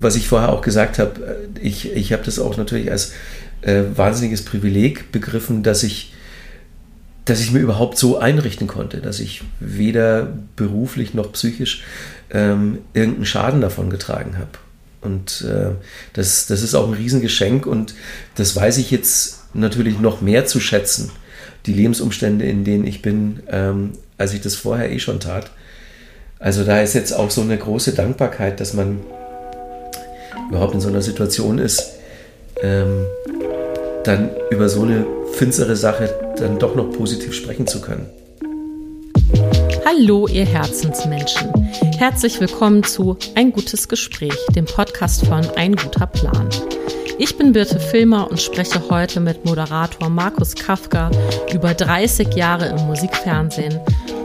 Was ich vorher auch gesagt habe, äh, ich, ich habe das auch natürlich als äh, wahnsinniges Privileg begriffen, dass ich, dass ich mir überhaupt so einrichten konnte, dass ich weder beruflich noch psychisch ähm, irgendeinen Schaden davon getragen habe. Und äh, das, das ist auch ein Riesengeschenk und das weiß ich jetzt natürlich noch mehr zu schätzen, die Lebensumstände, in denen ich bin, ähm, als ich das vorher eh schon tat. Also da ist jetzt auch so eine große Dankbarkeit, dass man überhaupt in so einer Situation ist, ähm, dann über so eine finstere Sache dann doch noch positiv sprechen zu können. Hallo, ihr Herzensmenschen. Herzlich willkommen zu Ein gutes Gespräch, dem Podcast von Ein guter Plan. Ich bin Birte Filmer und spreche heute mit Moderator Markus Kafka über 30 Jahre im Musikfernsehen,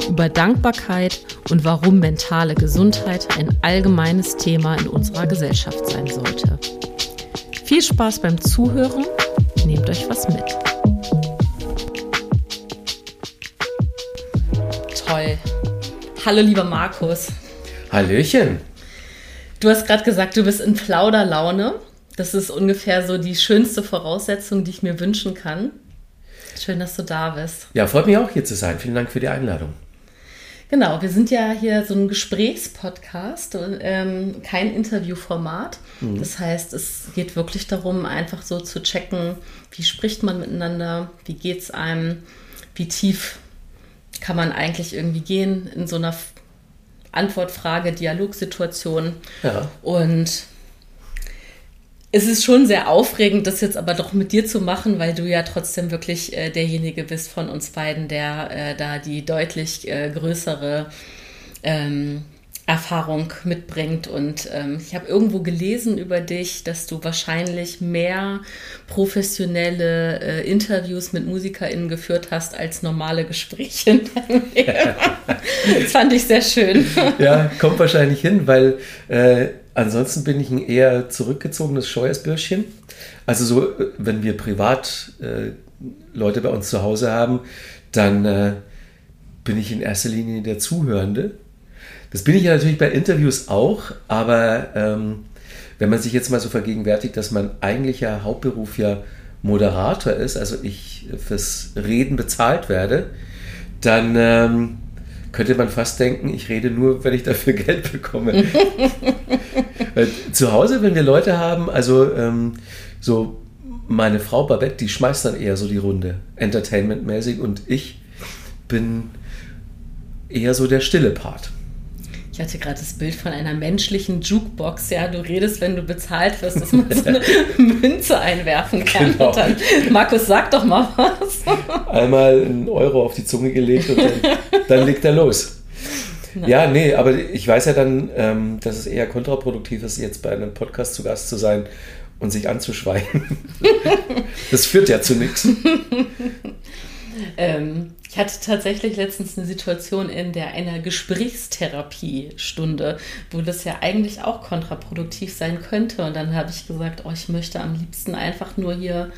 über Dankbarkeit und warum mentale Gesundheit ein allgemeines Thema in unserer Gesellschaft sein sollte. Viel Spaß beim Zuhören, nehmt euch was mit. Toll. Hallo lieber Markus. Hallöchen. Du hast gerade gesagt, du bist in Plauderlaune. Das ist ungefähr so die schönste Voraussetzung, die ich mir wünschen kann. Schön, dass du da bist. Ja, freut mich auch hier zu sein. Vielen Dank für die Einladung. Genau, wir sind ja hier so ein Gesprächspodcast, ähm, kein Interviewformat. Mhm. Das heißt, es geht wirklich darum, einfach so zu checken, wie spricht man miteinander, wie geht es einem, wie tief kann man eigentlich irgendwie gehen in so einer Antwortfrage, Dialogsituation. Ja. Und es ist schon sehr aufregend, das jetzt aber doch mit dir zu machen, weil du ja trotzdem wirklich äh, derjenige bist von uns beiden, der äh, da die deutlich äh, größere ähm, Erfahrung mitbringt. Und ähm, ich habe irgendwo gelesen über dich, dass du wahrscheinlich mehr professionelle äh, Interviews mit MusikerInnen geführt hast als normale Gespräche in deinem Leben. das fand ich sehr schön. Ja, kommt wahrscheinlich hin, weil äh, ansonsten bin ich ein eher zurückgezogenes Scheuersbürschchen. Also so, äh, wenn wir privat äh, Leute bei uns zu Hause haben, dann äh, bin ich in erster Linie der Zuhörende das bin ich ja natürlich bei Interviews auch, aber ähm, wenn man sich jetzt mal so vergegenwärtigt, dass mein eigentlicher Hauptberuf ja Moderator ist, also ich fürs Reden bezahlt werde, dann ähm, könnte man fast denken, ich rede nur, wenn ich dafür Geld bekomme. Zu Hause, wenn wir Leute haben, also ähm, so meine Frau Babette, die schmeißt dann eher so die Runde, entertainmentmäßig, und ich bin eher so der stille Part. Ich hatte gerade das Bild von einer menschlichen Jukebox. Ja, du redest, wenn du bezahlt wirst, dass man so eine Münze einwerfen kann. Genau. Und dann, Markus, sag doch mal was. Einmal einen Euro auf die Zunge gelegt und dann, dann legt er los. Nein. Ja, nee, aber ich weiß ja dann, ähm, dass es eher kontraproduktiv ist, jetzt bei einem Podcast zu Gast zu sein und sich anzuschweigen. das führt ja zu nichts. Ähm, ich hatte tatsächlich letztens eine Situation in der einer Gesprächstherapiestunde, wo das ja eigentlich auch kontraproduktiv sein könnte. Und dann habe ich gesagt, oh, ich möchte am liebsten einfach nur hier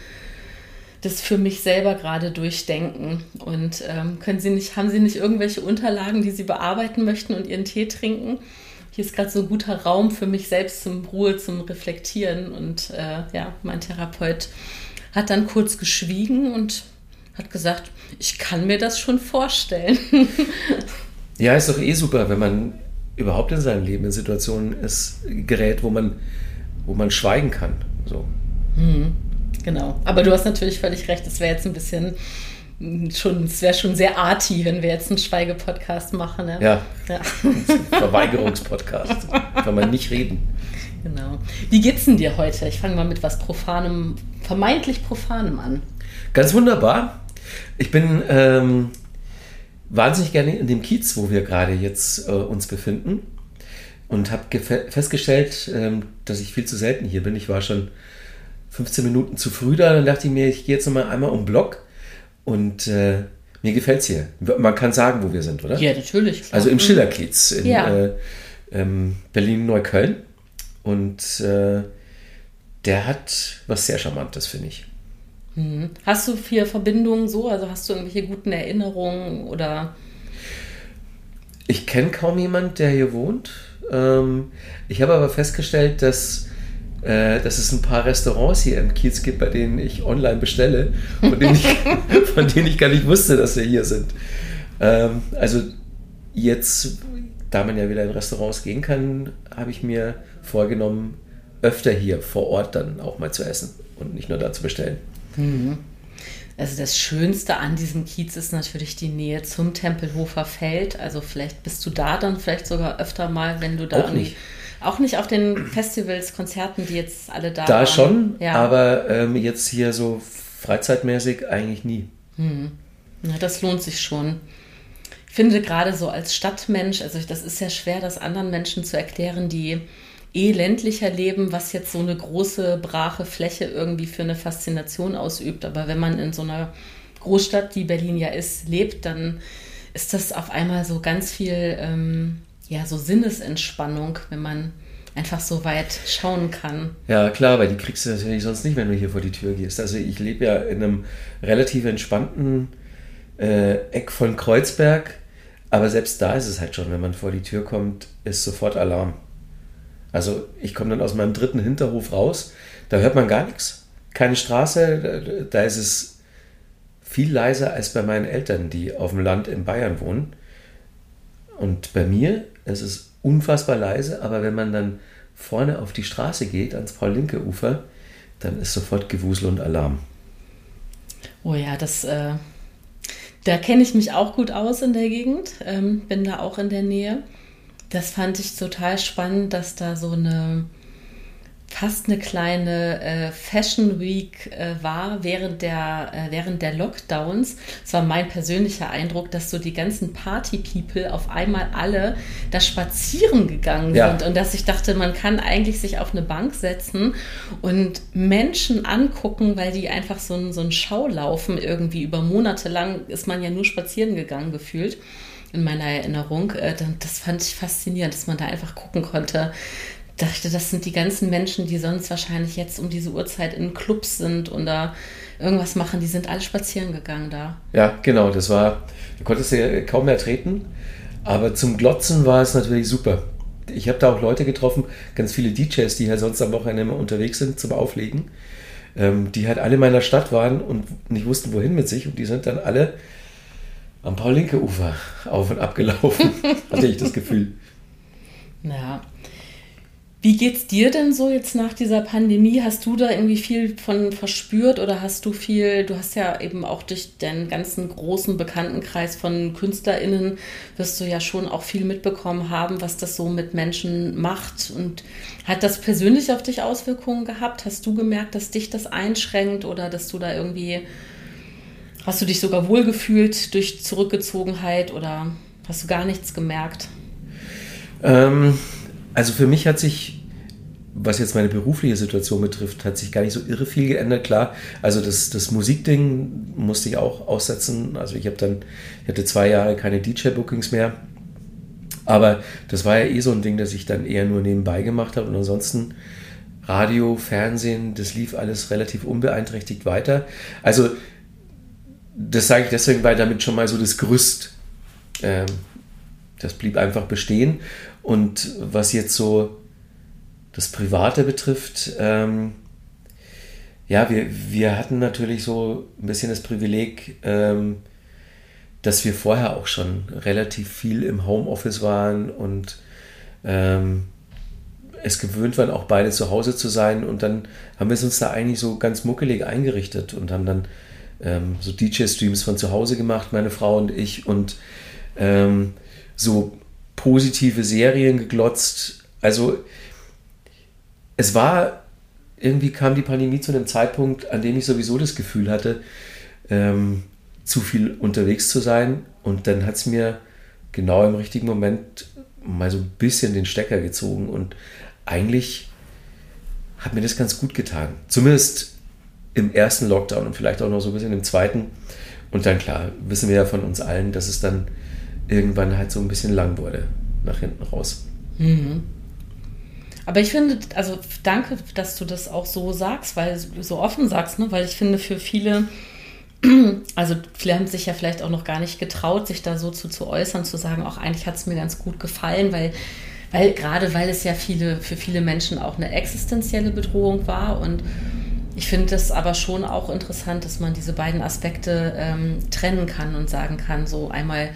das für mich selber gerade durchdenken. Und ähm, können Sie nicht, haben Sie nicht irgendwelche Unterlagen, die Sie bearbeiten möchten und Ihren Tee trinken? Hier ist gerade so ein guter Raum für mich selbst zum Ruhe, zum Reflektieren. Und äh, ja, mein Therapeut hat dann kurz geschwiegen und hat gesagt, ich kann mir das schon vorstellen. ja, ist doch eh super, wenn man überhaupt in seinem Leben in Situationen ist, gerät, wo man, wo man schweigen kann. So. Mhm, genau. Aber du hast natürlich völlig recht, es wäre jetzt ein bisschen schon, es wäre schon sehr arty, wenn wir jetzt einen Schweigepodcast machen. Ne? Ja. ja. Verweigerungspodcast. Kann man nicht reden. Genau. Wie geht's denn dir heute? Ich fange mal mit was Profanem, vermeintlich Profanem an. Ganz wunderbar. Ich bin ähm, wahnsinnig gerne in dem Kiez, wo wir gerade jetzt äh, uns befinden und habe festgestellt, ähm, dass ich viel zu selten hier bin. Ich war schon 15 Minuten zu früh da, dann dachte ich mir, ich gehe jetzt noch mal einmal um Block und äh, mir gefällt es hier. Man kann sagen, wo wir sind, oder? Ja, natürlich. Klar. Also im Schillerkiez in ja. äh, ähm, Berlin-Neukölln. Und äh, der hat was sehr Charmantes, finde ich. Mhm. Hast du vier Verbindungen so? Also hast du irgendwelche guten Erinnerungen oder? Ich kenne kaum jemand, der hier wohnt. Ähm, ich habe aber festgestellt, dass, äh, dass es ein paar Restaurants hier im Kiez gibt, bei denen ich online bestelle, von denen ich, von denen ich gar nicht wusste, dass sie hier sind. Ähm, also jetzt, da man ja wieder in Restaurants gehen kann, habe ich mir vorgenommen, öfter hier vor Ort dann auch mal zu essen und nicht nur da zu bestellen. Mhm. Also das Schönste an diesem Kiez ist natürlich die Nähe zum Tempelhofer Feld. Also vielleicht bist du da dann vielleicht sogar öfter mal, wenn du da auch nicht. Auch nicht auf den Festivals, Konzerten, die jetzt alle da, da waren. Da schon, ja. aber ähm, jetzt hier so freizeitmäßig eigentlich nie. Hm. Ja, das lohnt sich schon. Ich finde gerade so als Stadtmensch, also das ist ja schwer, das anderen Menschen zu erklären, die eh ländlicher leben, was jetzt so eine große, brache Fläche irgendwie für eine Faszination ausübt. Aber wenn man in so einer Großstadt, die Berlin ja ist, lebt, dann ist das auf einmal so ganz viel, ähm, ja, so Sinnesentspannung, wenn man einfach so weit schauen kann. Ja, klar, weil die kriegst du natürlich sonst nicht, wenn du hier vor die Tür gehst. Also ich lebe ja in einem relativ entspannten äh, Eck von Kreuzberg, aber selbst da ist es halt schon, wenn man vor die Tür kommt, ist sofort Alarm. Also ich komme dann aus meinem dritten Hinterhof raus, da hört man gar nichts. Keine Straße, da ist es viel leiser als bei meinen Eltern, die auf dem Land in Bayern wohnen. Und bei mir ist es unfassbar leise, aber wenn man dann vorne auf die Straße geht, ans Paul-Linke-Ufer, dann ist sofort Gewusel und Alarm. Oh ja, das, äh, da kenne ich mich auch gut aus in der Gegend, ähm, bin da auch in der Nähe. Das fand ich total spannend, dass da so eine fast eine kleine äh, Fashion Week äh, war während der, äh, während der Lockdowns. Es war mein persönlicher Eindruck, dass so die ganzen Party-People auf einmal alle da spazieren gegangen ja. sind und dass ich dachte, man kann eigentlich sich auf eine Bank setzen und Menschen angucken, weil die einfach so ein, so ein Schaulaufen irgendwie über Monate lang ist man ja nur spazieren gegangen gefühlt in meiner Erinnerung. Äh, das fand ich faszinierend, dass man da einfach gucken konnte. Dachte, das sind die ganzen Menschen, die sonst wahrscheinlich jetzt um diese Uhrzeit in Clubs sind oder irgendwas machen. Die sind alle spazieren gegangen da. Ja, genau. Das war, du konntest ja kaum mehr treten. Aber zum Glotzen war es natürlich super. Ich habe da auch Leute getroffen, ganz viele DJs, die halt sonst am Wochenende immer unterwegs sind zum Auflegen, ähm, die halt alle in meiner Stadt waren und nicht wussten, wohin mit sich. Und die sind dann alle am Paul-Linke-Ufer auf und ab gelaufen, hatte ich das Gefühl. Ja. Wie geht's dir denn so jetzt nach dieser Pandemie? Hast du da irgendwie viel von verspürt oder hast du viel, du hast ja eben auch durch deinen ganzen großen Bekanntenkreis von KünstlerInnen, wirst du ja schon auch viel mitbekommen haben, was das so mit Menschen macht. Und hat das persönlich auf dich Auswirkungen gehabt? Hast du gemerkt, dass dich das einschränkt oder dass du da irgendwie Hast du dich sogar wohlgefühlt durch Zurückgezogenheit oder hast du gar nichts gemerkt? Ähm, also für mich hat sich, was jetzt meine berufliche Situation betrifft, hat sich gar nicht so irre viel geändert. Klar, also das, das Musikding musste ich auch aussetzen. Also ich habe dann, ich hatte zwei Jahre keine DJ-Bookings mehr. Aber das war ja eh so ein Ding, das ich dann eher nur nebenbei gemacht habe. Und ansonsten Radio, Fernsehen, das lief alles relativ unbeeinträchtigt weiter. Also das sage ich deswegen, weil damit schon mal so das Gerüst, äh, das blieb einfach bestehen. Und was jetzt so das Private betrifft, ähm, ja, wir, wir hatten natürlich so ein bisschen das Privileg, ähm, dass wir vorher auch schon relativ viel im Homeoffice waren und ähm, es gewöhnt waren, auch beide zu Hause zu sein. Und dann haben wir es uns da eigentlich so ganz muckelig eingerichtet und haben dann ähm, so DJ-Streams von zu Hause gemacht, meine Frau und ich, und ähm, so positive Serien geglotzt. Also es war, irgendwie kam die Pandemie zu einem Zeitpunkt, an dem ich sowieso das Gefühl hatte, ähm, zu viel unterwegs zu sein. Und dann hat es mir genau im richtigen Moment mal so ein bisschen den Stecker gezogen. Und eigentlich hat mir das ganz gut getan. Zumindest im ersten Lockdown und vielleicht auch noch so ein bisschen im zweiten. Und dann klar, wissen wir ja von uns allen, dass es dann irgendwann halt so ein bisschen lang wurde, nach hinten raus. Mhm. Aber ich finde, also danke, dass du das auch so sagst, weil du so offen sagst, ne? weil ich finde, für viele, also viele haben sich ja vielleicht auch noch gar nicht getraut, sich da so zu, zu äußern, zu sagen, auch eigentlich hat es mir ganz gut gefallen, weil Weil gerade weil es ja viele, für viele Menschen auch eine existenzielle Bedrohung war und ich finde es aber schon auch interessant, dass man diese beiden Aspekte ähm, trennen kann und sagen kann, so einmal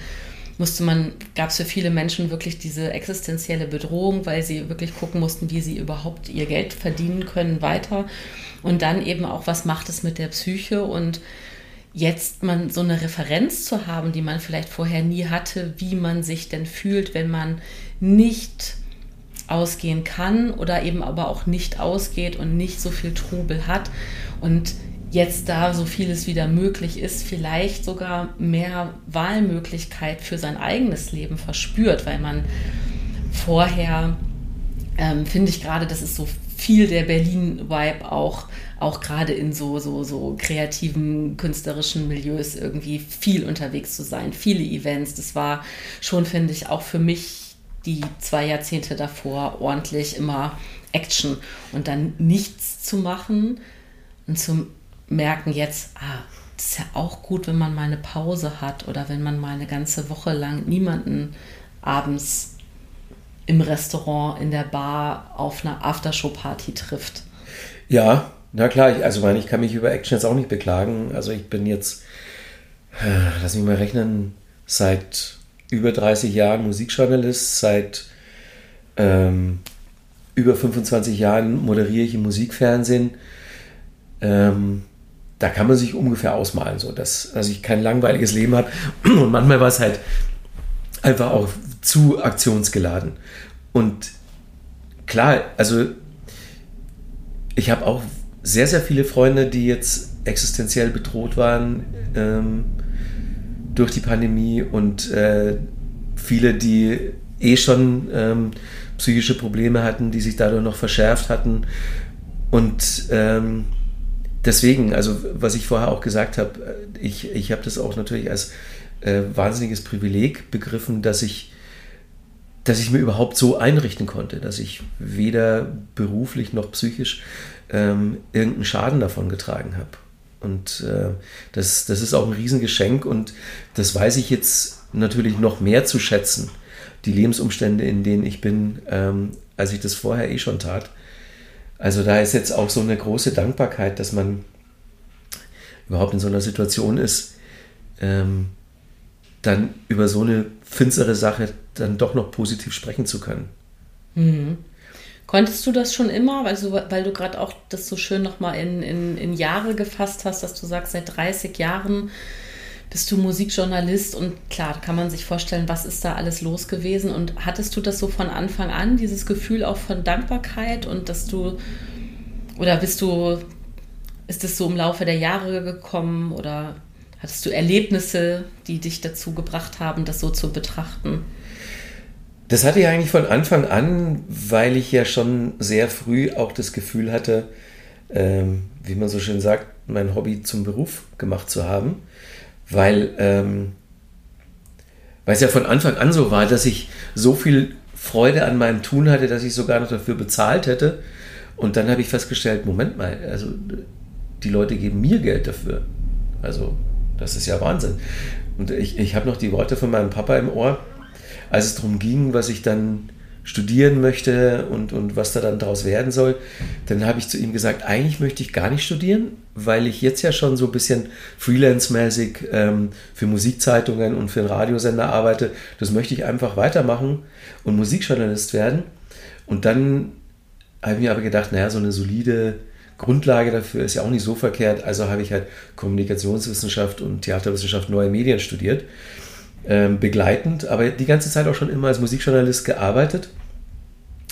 musste man, gab es für viele Menschen wirklich diese existenzielle Bedrohung, weil sie wirklich gucken mussten, wie sie überhaupt ihr Geld verdienen können weiter. Und dann eben auch, was macht es mit der Psyche und jetzt man so eine Referenz zu haben, die man vielleicht vorher nie hatte, wie man sich denn fühlt, wenn man nicht ausgehen kann oder eben aber auch nicht ausgeht und nicht so viel Trubel hat. Und jetzt da so vieles wieder möglich ist, vielleicht sogar mehr Wahlmöglichkeit für sein eigenes Leben verspürt, weil man vorher, ähm, finde ich gerade, das ist so viel der Berlin-Vibe auch, auch gerade in so, so, so kreativen, künstlerischen Milieus irgendwie viel unterwegs zu sein, viele Events. Das war schon, finde ich, auch für mich die zwei Jahrzehnte davor ordentlich immer Action und dann nichts zu machen und zu merken jetzt, ah, das ist ja auch gut, wenn man mal eine Pause hat oder wenn man mal eine ganze Woche lang niemanden abends im Restaurant, in der Bar auf einer Aftershow-Party trifft. Ja, na klar, ich, also meine, ich kann mich über Action jetzt auch nicht beklagen. Also ich bin jetzt, äh, lass mich mal rechnen, seit über 30 Jahren Musikjournalist, seit ähm, über 25 Jahren moderiere ich im Musikfernsehen. Ähm, da kann man sich ungefähr ausmalen, so dass, dass ich kein langweiliges Leben habe. Und manchmal war es halt einfach auch zu aktionsgeladen. Und klar, also ich habe auch sehr, sehr viele Freunde, die jetzt existenziell bedroht waren. Ähm, durch die Pandemie und äh, viele, die eh schon ähm, psychische Probleme hatten, die sich dadurch noch verschärft hatten. Und ähm, deswegen, also was ich vorher auch gesagt habe, äh, ich, ich habe das auch natürlich als äh, wahnsinniges Privileg begriffen, dass ich, dass ich mir überhaupt so einrichten konnte, dass ich weder beruflich noch psychisch ähm, irgendeinen Schaden davon getragen habe. Und äh, das, das ist auch ein Riesengeschenk und das weiß ich jetzt natürlich noch mehr zu schätzen, die Lebensumstände, in denen ich bin, ähm, als ich das vorher eh schon tat. Also da ist jetzt auch so eine große Dankbarkeit, dass man überhaupt in so einer Situation ist, ähm, dann über so eine finstere Sache dann doch noch positiv sprechen zu können. Mhm. Konntest du das schon immer, weil du, weil du gerade auch das so schön nochmal in, in, in Jahre gefasst hast, dass du sagst, seit 30 Jahren bist du Musikjournalist und klar, kann man sich vorstellen, was ist da alles los gewesen und hattest du das so von Anfang an, dieses Gefühl auch von Dankbarkeit und dass du, oder bist du, ist es so im Laufe der Jahre gekommen oder hattest du Erlebnisse, die dich dazu gebracht haben, das so zu betrachten? Das hatte ich eigentlich von Anfang an, weil ich ja schon sehr früh auch das Gefühl hatte, ähm, wie man so schön sagt, mein Hobby zum Beruf gemacht zu haben, weil, ähm, weil es ja von Anfang an so war, dass ich so viel Freude an meinem Tun hatte, dass ich sogar noch dafür bezahlt hätte. Und dann habe ich festgestellt, Moment mal, also die Leute geben mir Geld dafür. Also das ist ja Wahnsinn. Und ich, ich habe noch die Worte von meinem Papa im Ohr, als es darum ging, was ich dann studieren möchte und, und was da dann daraus werden soll, dann habe ich zu ihm gesagt, eigentlich möchte ich gar nicht studieren, weil ich jetzt ja schon so ein bisschen freelance-mäßig ähm, für Musikzeitungen und für einen Radiosender arbeite. Das möchte ich einfach weitermachen und Musikjournalist werden. Und dann habe ich mir aber gedacht, naja, so eine solide Grundlage dafür ist ja auch nicht so verkehrt. Also habe ich halt Kommunikationswissenschaft und Theaterwissenschaft, neue Medien studiert ähm, begleitend, aber die ganze Zeit auch schon immer als Musikjournalist gearbeitet.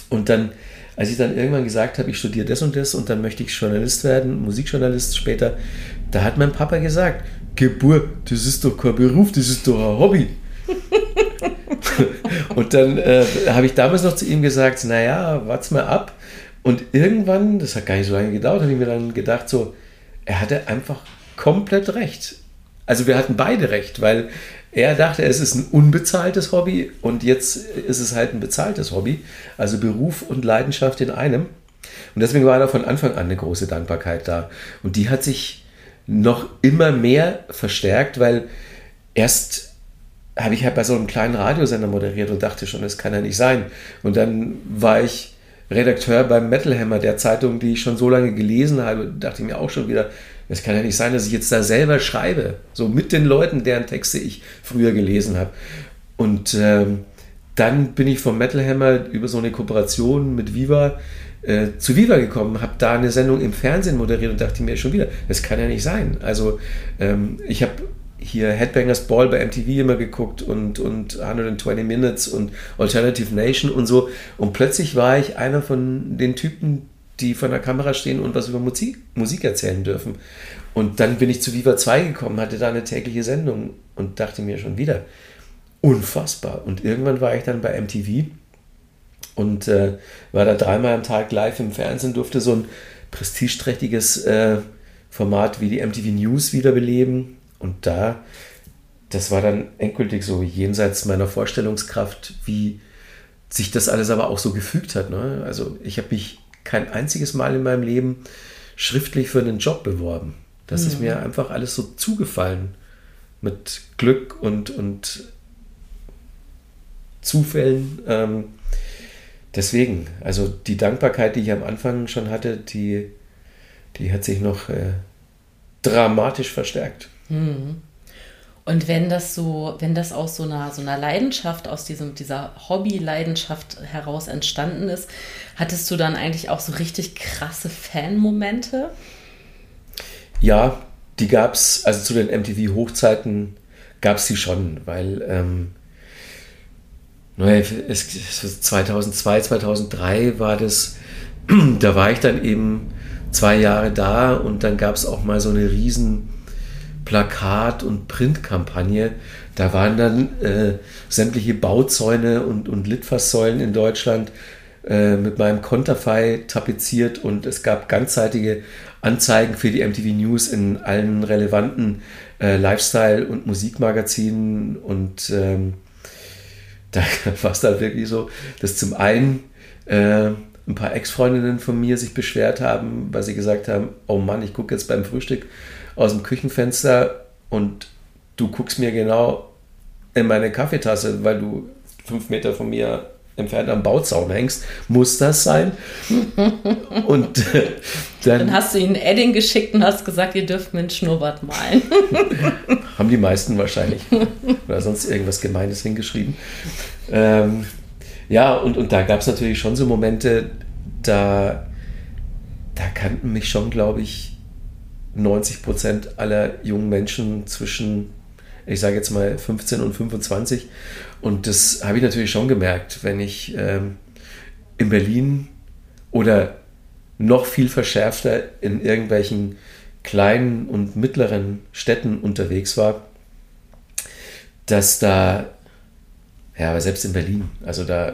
Und dann, als ich dann irgendwann gesagt habe, ich studiere das und das und dann möchte ich Journalist werden, Musikjournalist später, da hat mein Papa gesagt, Geburt, das ist doch kein Beruf, das ist doch ein Hobby. und dann äh, habe ich damals noch zu ihm gesagt, naja, warte mal ab. Und irgendwann, das hat gar nicht so lange gedauert, habe ich mir dann gedacht, so, er hatte einfach komplett recht. Also wir hatten beide recht, weil er dachte, es ist ein unbezahltes Hobby und jetzt ist es halt ein bezahltes Hobby. Also Beruf und Leidenschaft in einem. Und deswegen war da von Anfang an eine große Dankbarkeit da. Und die hat sich noch immer mehr verstärkt, weil erst habe ich halt bei so einem kleinen Radiosender moderiert und dachte schon, das kann ja nicht sein. Und dann war ich Redakteur beim Metal Hammer, der Zeitung, die ich schon so lange gelesen habe, dachte ich mir auch schon wieder, es kann ja nicht sein, dass ich jetzt da selber schreibe, so mit den Leuten, deren Texte ich früher gelesen habe. Und ähm, dann bin ich vom Metal Hammer über so eine Kooperation mit Viva äh, zu Viva gekommen, habe da eine Sendung im Fernsehen moderiert und dachte mir schon wieder, das kann ja nicht sein. Also ähm, ich habe hier Headbangers Ball bei MTV immer geguckt und, und 120 Minutes und Alternative Nation und so. Und plötzlich war ich einer von den Typen, die vor der Kamera stehen und was über Musik, Musik erzählen dürfen. Und dann bin ich zu Viva 2 gekommen, hatte da eine tägliche Sendung und dachte mir schon wieder, unfassbar. Und irgendwann war ich dann bei MTV und äh, war da dreimal am Tag live im Fernsehen, durfte so ein prestigeträchtiges äh, Format wie die MTV News wiederbeleben und da, das war dann endgültig so jenseits meiner Vorstellungskraft, wie sich das alles aber auch so gefügt hat. Ne? Also ich habe mich kein einziges Mal in meinem Leben schriftlich für einen Job beworben. Das mhm. ist mir einfach alles so zugefallen mit Glück und, und Zufällen. Ähm, deswegen, also die Dankbarkeit, die ich am Anfang schon hatte, die, die hat sich noch äh, dramatisch verstärkt. Mhm. Und wenn das so, wenn das aus so einer, so einer Leidenschaft, aus diesem, dieser Hobby-Leidenschaft heraus entstanden ist, hattest du dann eigentlich auch so richtig krasse Fan-Momente? Ja, die gab es, also zu den MTV-Hochzeiten gab es sie schon, weil ähm, 2002, 2003 war das, da war ich dann eben zwei Jahre da und dann gab es auch mal so eine riesen Plakat- und Printkampagne. Da waren dann äh, sämtliche Bauzäune und, und Litfaßsäulen in Deutschland äh, mit meinem Konterfei tapeziert und es gab ganzseitige Anzeigen für die MTV News in allen relevanten äh, Lifestyle- und Musikmagazinen und ähm, da war es dann wirklich so, dass zum einen äh, ein paar Ex-Freundinnen von mir sich beschwert haben, weil sie gesagt haben, oh Mann, ich gucke jetzt beim Frühstück aus dem Küchenfenster und du guckst mir genau in meine Kaffeetasse, weil du fünf Meter von mir entfernt am Bauzaun hängst, muss das sein? und äh, dann, dann, hast du ihnen Edding geschickt und hast gesagt, ihr dürft mir einen Schnurrbart malen. Haben die meisten wahrscheinlich. Oder sonst irgendwas Gemeines hingeschrieben. Ähm, ja, und, und da gab es natürlich schon so Momente, da, da kannten mich schon, glaube ich, 90 Prozent aller jungen Menschen zwischen, ich sage jetzt mal 15 und 25. Und das habe ich natürlich schon gemerkt, wenn ich ähm, in Berlin oder noch viel verschärfter in irgendwelchen kleinen und mittleren Städten unterwegs war, dass da, ja, aber selbst in Berlin, also da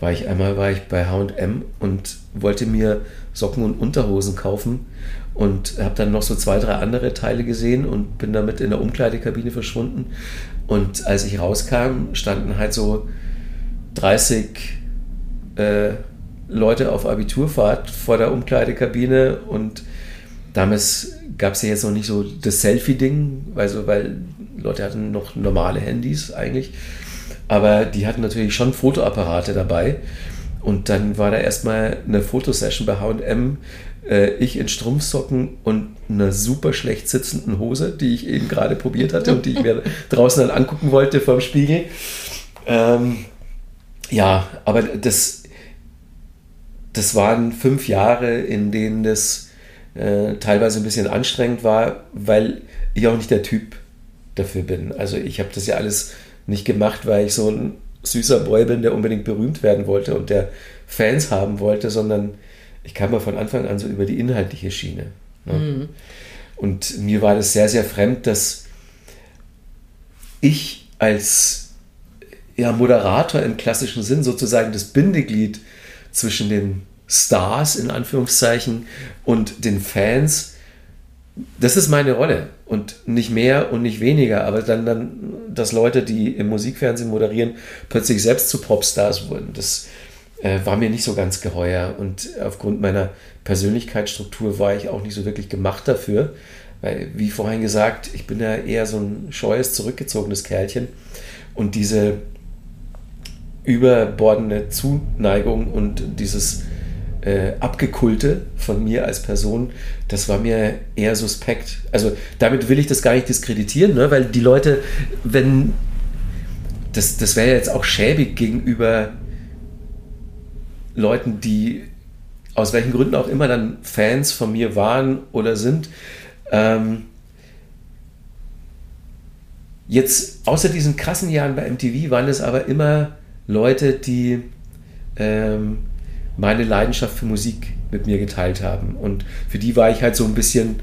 war ich einmal war ich bei H&M und wollte mir Socken und Unterhosen kaufen und habe dann noch so zwei, drei andere Teile gesehen und bin damit in der Umkleidekabine verschwunden. Und als ich rauskam, standen halt so 30 äh, Leute auf Abiturfahrt vor der Umkleidekabine und damals gab es ja jetzt noch nicht so das Selfie-Ding, also weil Leute hatten noch normale Handys eigentlich, aber die hatten natürlich schon Fotoapparate dabei und dann war da erstmal eine Fotosession bei HM. Äh, ich in Strumpfsocken und einer super schlecht sitzenden Hose, die ich eben gerade probiert hatte und die ich mir draußen dann angucken wollte vom Spiegel. Ähm, ja, aber das, das waren fünf Jahre, in denen das äh, teilweise ein bisschen anstrengend war, weil ich auch nicht der Typ dafür bin. Also ich habe das ja alles nicht gemacht, weil ich so ein süßer Boy bin, der unbedingt berühmt werden wollte und der Fans haben wollte, sondern ich kam mal von Anfang an so über die inhaltliche Schiene. Ne? Mhm. Und mir war das sehr, sehr fremd, dass ich als ja, Moderator im klassischen Sinn sozusagen das Bindeglied zwischen den Stars in Anführungszeichen und den Fans das ist meine Rolle und nicht mehr und nicht weniger, aber dann, dann, dass Leute, die im Musikfernsehen moderieren, plötzlich selbst zu Popstars wurden, das äh, war mir nicht so ganz geheuer und aufgrund meiner Persönlichkeitsstruktur war ich auch nicht so wirklich gemacht dafür. Weil, wie vorhin gesagt, ich bin ja eher so ein scheues, zurückgezogenes Kerlchen. Und diese überbordende Zuneigung und dieses äh, Abgekulte von mir als Person, das war mir eher suspekt. Also damit will ich das gar nicht diskreditieren, ne? weil die Leute, wenn das, das wäre jetzt auch schäbig gegenüber Leuten, die aus welchen Gründen auch immer dann Fans von mir waren oder sind. Ähm, jetzt, außer diesen krassen Jahren bei MTV, waren es aber immer Leute, die ähm, meine Leidenschaft für Musik mit mir geteilt haben. Und für die war ich halt so ein bisschen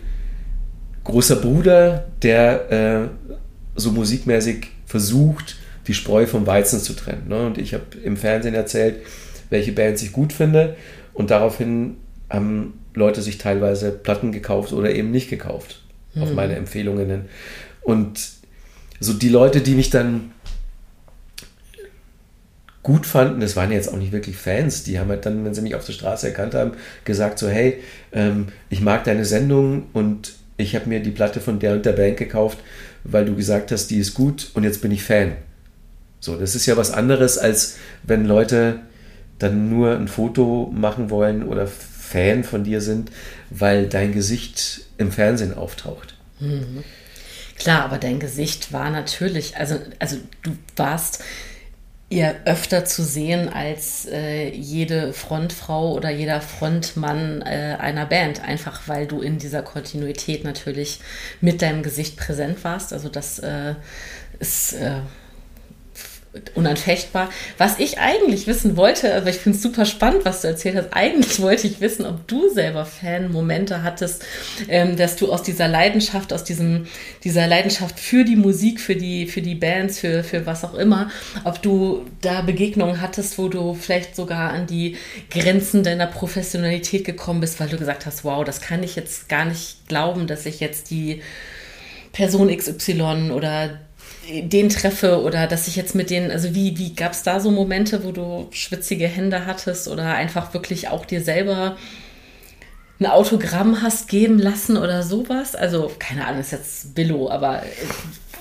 großer Bruder, der äh, so musikmäßig versucht, die Spreu vom Weizen zu trennen. Ne? Und ich habe im Fernsehen erzählt, welche Bands ich gut finde. Und daraufhin haben Leute sich teilweise Platten gekauft oder eben nicht gekauft, mhm. auf meine Empfehlungen. Und so die Leute, die mich dann gut fanden, das waren jetzt auch nicht wirklich Fans, die haben halt dann, wenn sie mich auf der Straße erkannt haben, gesagt so, hey, ähm, ich mag deine Sendung und ich habe mir die Platte von der und der Band gekauft, weil du gesagt hast, die ist gut und jetzt bin ich Fan. So, das ist ja was anderes, als wenn Leute dann nur ein Foto machen wollen oder Fan von dir sind, weil dein Gesicht im Fernsehen auftaucht. Mhm. Klar, aber dein Gesicht war natürlich, also, also du warst ihr öfter zu sehen als äh, jede Frontfrau oder jeder Frontmann äh, einer Band, einfach weil du in dieser Kontinuität natürlich mit deinem Gesicht präsent warst. Also das äh, ist äh, unanfechtbar. Was ich eigentlich wissen wollte, aber ich finde es super spannend, was du erzählt hast. Eigentlich wollte ich wissen, ob du selber Fan-Momente hattest, ähm, dass du aus dieser Leidenschaft, aus diesem, dieser Leidenschaft für die Musik, für die, für die Bands, für, für was auch immer, ob du da Begegnungen hattest, wo du vielleicht sogar an die Grenzen deiner Professionalität gekommen bist, weil du gesagt hast, wow, das kann ich jetzt gar nicht glauben, dass ich jetzt die Person XY oder den treffe oder dass ich jetzt mit denen, also wie, wie gab es da so Momente, wo du schwitzige Hände hattest oder einfach wirklich auch dir selber ein Autogramm hast geben lassen oder sowas? Also, keine Ahnung, ist jetzt Billo, aber äh,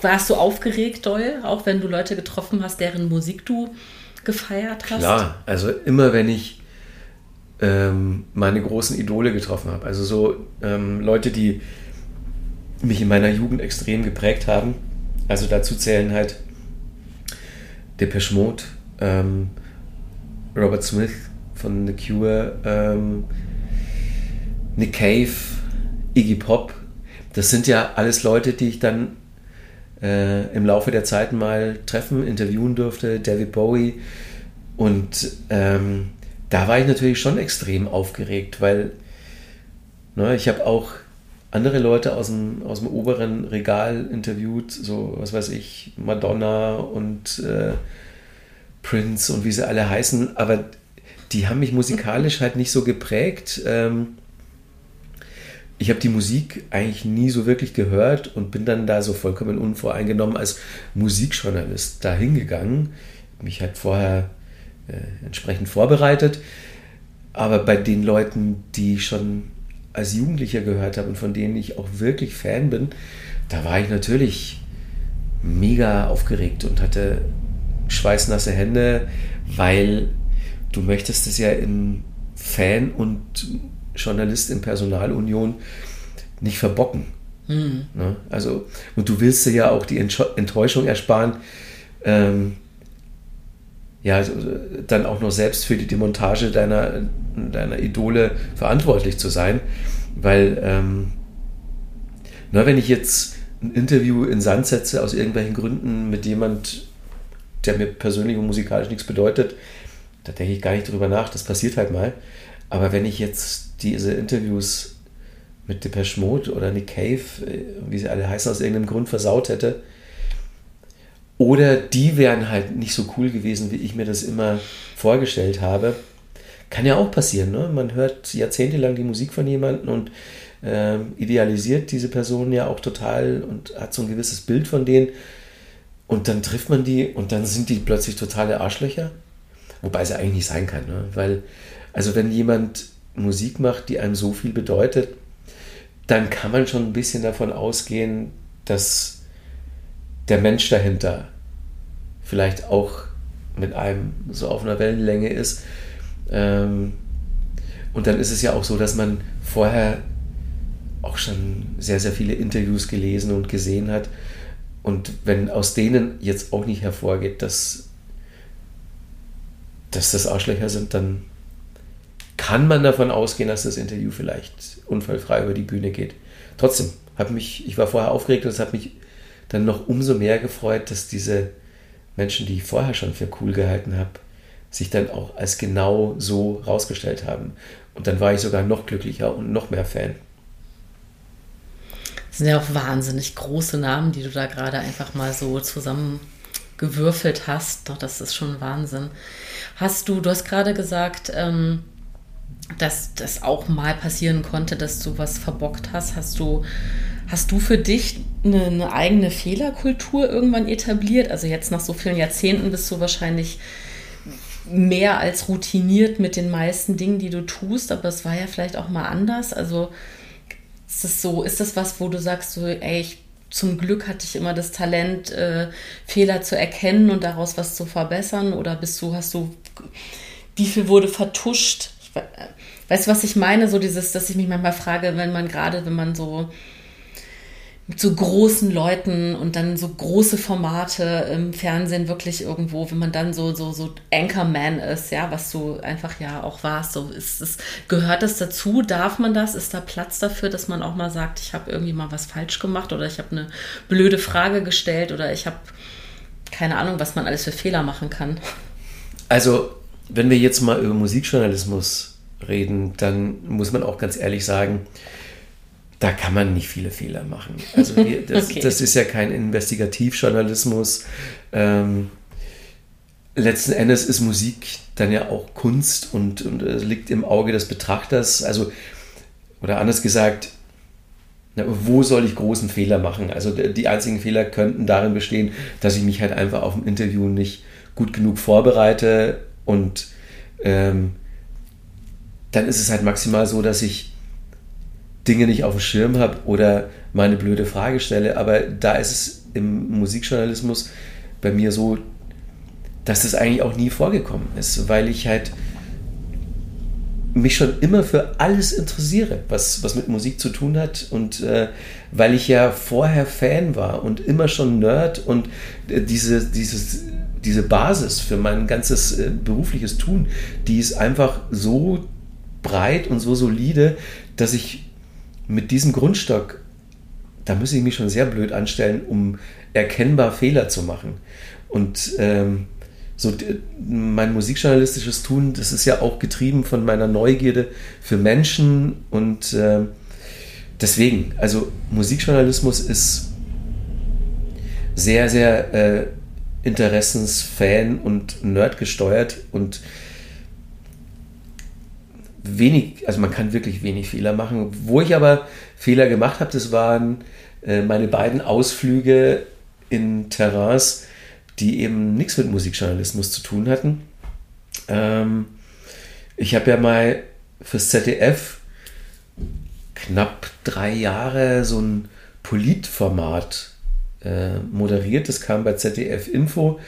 warst du aufgeregt, doll, auch wenn du Leute getroffen hast, deren Musik du gefeiert hast? Klar, also immer wenn ich ähm, meine großen Idole getroffen habe, also so ähm, Leute, die mich in meiner Jugend extrem geprägt haben, also dazu zählen halt Depeche Mode, ähm, Robert Smith von The Cure, ähm, Nick Cave, Iggy Pop. Das sind ja alles Leute, die ich dann äh, im Laufe der Zeit mal treffen, interviewen durfte. David Bowie. Und ähm, da war ich natürlich schon extrem aufgeregt, weil ne, ich habe auch andere Leute aus dem, aus dem oberen Regal interviewt, so was weiß ich, Madonna und äh, Prince und wie sie alle heißen, aber die haben mich musikalisch halt nicht so geprägt. Ähm, ich habe die Musik eigentlich nie so wirklich gehört und bin dann da so vollkommen unvoreingenommen als Musikjournalist da hingegangen. Mich halt vorher äh, entsprechend vorbereitet. Aber bei den Leuten, die schon als Jugendlicher gehört habe und von denen ich auch wirklich Fan bin, da war ich natürlich mega aufgeregt und hatte schweißnasse Hände, weil du möchtest es ja in Fan und Journalist in Personalunion nicht verbocken. Mhm. Ne? Also, und du willst dir ja auch die Enttäuschung ersparen, ähm, ja, also, dann auch noch selbst für die Demontage deiner, deiner Idole verantwortlich zu sein. Weil, ähm, na, wenn ich jetzt ein Interview in Sand setze, aus irgendwelchen Gründen mit jemand, der mir persönlich und musikalisch nichts bedeutet, da denke ich gar nicht drüber nach, das passiert halt mal. Aber wenn ich jetzt diese Interviews mit Depeche Mode oder Nick Cave, äh, wie sie alle heißen, aus irgendeinem Grund versaut hätte, oder die wären halt nicht so cool gewesen, wie ich mir das immer vorgestellt habe, kann ja auch passieren. Ne? Man hört jahrzehntelang die Musik von jemandem und äh, idealisiert diese Person ja auch total und hat so ein gewisses Bild von denen. Und dann trifft man die und dann sind die plötzlich totale Arschlöcher. Wobei es ja eigentlich nicht sein kann. Ne? Weil, also wenn jemand Musik macht, die einem so viel bedeutet, dann kann man schon ein bisschen davon ausgehen, dass der Mensch dahinter vielleicht auch mit einem so auf einer Wellenlänge ist. Ähm, und dann ist es ja auch so, dass man vorher auch schon sehr, sehr viele Interviews gelesen und gesehen hat. Und wenn aus denen jetzt auch nicht hervorgeht, dass, dass das Arschlöcher sind, dann kann man davon ausgehen, dass das Interview vielleicht unfallfrei über die Bühne geht. Trotzdem, habe mich, ich war vorher aufgeregt und es hat mich dann noch umso mehr gefreut, dass diese Menschen, die ich vorher schon für cool gehalten habe, sich dann auch als genau so rausgestellt haben. Und dann war ich sogar noch glücklicher und noch mehr Fan. Das sind ja auch wahnsinnig große Namen, die du da gerade einfach mal so zusammengewürfelt hast. Doch, das ist schon Wahnsinn. Hast du, du hast gerade gesagt, ähm, dass das auch mal passieren konnte, dass du was verbockt hast. Hast du, hast du für dich eine, eine eigene Fehlerkultur irgendwann etabliert? Also jetzt nach so vielen Jahrzehnten bist du wahrscheinlich mehr als routiniert mit den meisten Dingen, die du tust, aber es war ja vielleicht auch mal anders. Also ist das so, ist das was, wo du sagst, so, ey, ich, zum Glück hatte ich immer das Talent, äh, Fehler zu erkennen und daraus was zu verbessern? Oder bist du, hast du, wie viel wurde vertuscht? Ich, weißt du, was ich meine? So dieses, dass ich mich manchmal frage, wenn man gerade, wenn man so mit so großen Leuten und dann so große Formate im Fernsehen wirklich irgendwo, wenn man dann so so so Anchorman ist, ja, was du einfach ja auch warst, so ist es gehört das dazu, darf man das, ist da Platz dafür, dass man auch mal sagt, ich habe irgendwie mal was falsch gemacht oder ich habe eine blöde Frage gestellt oder ich habe keine Ahnung, was man alles für Fehler machen kann. Also, wenn wir jetzt mal über Musikjournalismus reden, dann muss man auch ganz ehrlich sagen, da kann man nicht viele Fehler machen. Also das, okay. das ist ja kein Investigativjournalismus. Ähm, letzten Endes ist Musik dann ja auch Kunst und, und es liegt im Auge des Betrachters. Also, oder anders gesagt, na, wo soll ich großen Fehler machen? Also die einzigen Fehler könnten darin bestehen, dass ich mich halt einfach auf ein Interview nicht gut genug vorbereite und ähm, dann ist es halt maximal so, dass ich Dinge nicht auf dem Schirm habe oder mal eine blöde Frage stelle. Aber da ist es im Musikjournalismus bei mir so, dass das eigentlich auch nie vorgekommen ist, weil ich halt mich schon immer für alles interessiere, was, was mit Musik zu tun hat und äh, weil ich ja vorher Fan war und immer schon Nerd und äh, diese, dieses, diese Basis für mein ganzes äh, berufliches Tun, die ist einfach so breit und so solide, dass ich mit diesem Grundstock, da muss ich mich schon sehr blöd anstellen, um erkennbar Fehler zu machen. Und ähm, so mein musikjournalistisches Tun, das ist ja auch getrieben von meiner Neugierde für Menschen und äh, deswegen, also Musikjournalismus ist sehr, sehr äh, Interessensfan und Nerd gesteuert und wenig, also man kann wirklich wenig Fehler machen. Wo ich aber Fehler gemacht habe, das waren äh, meine beiden Ausflüge in Terrains, die eben nichts mit Musikjournalismus zu tun hatten. Ähm, ich habe ja mal fürs ZDF knapp drei Jahre so ein Politformat äh, moderiert. Das kam bei ZDF Info.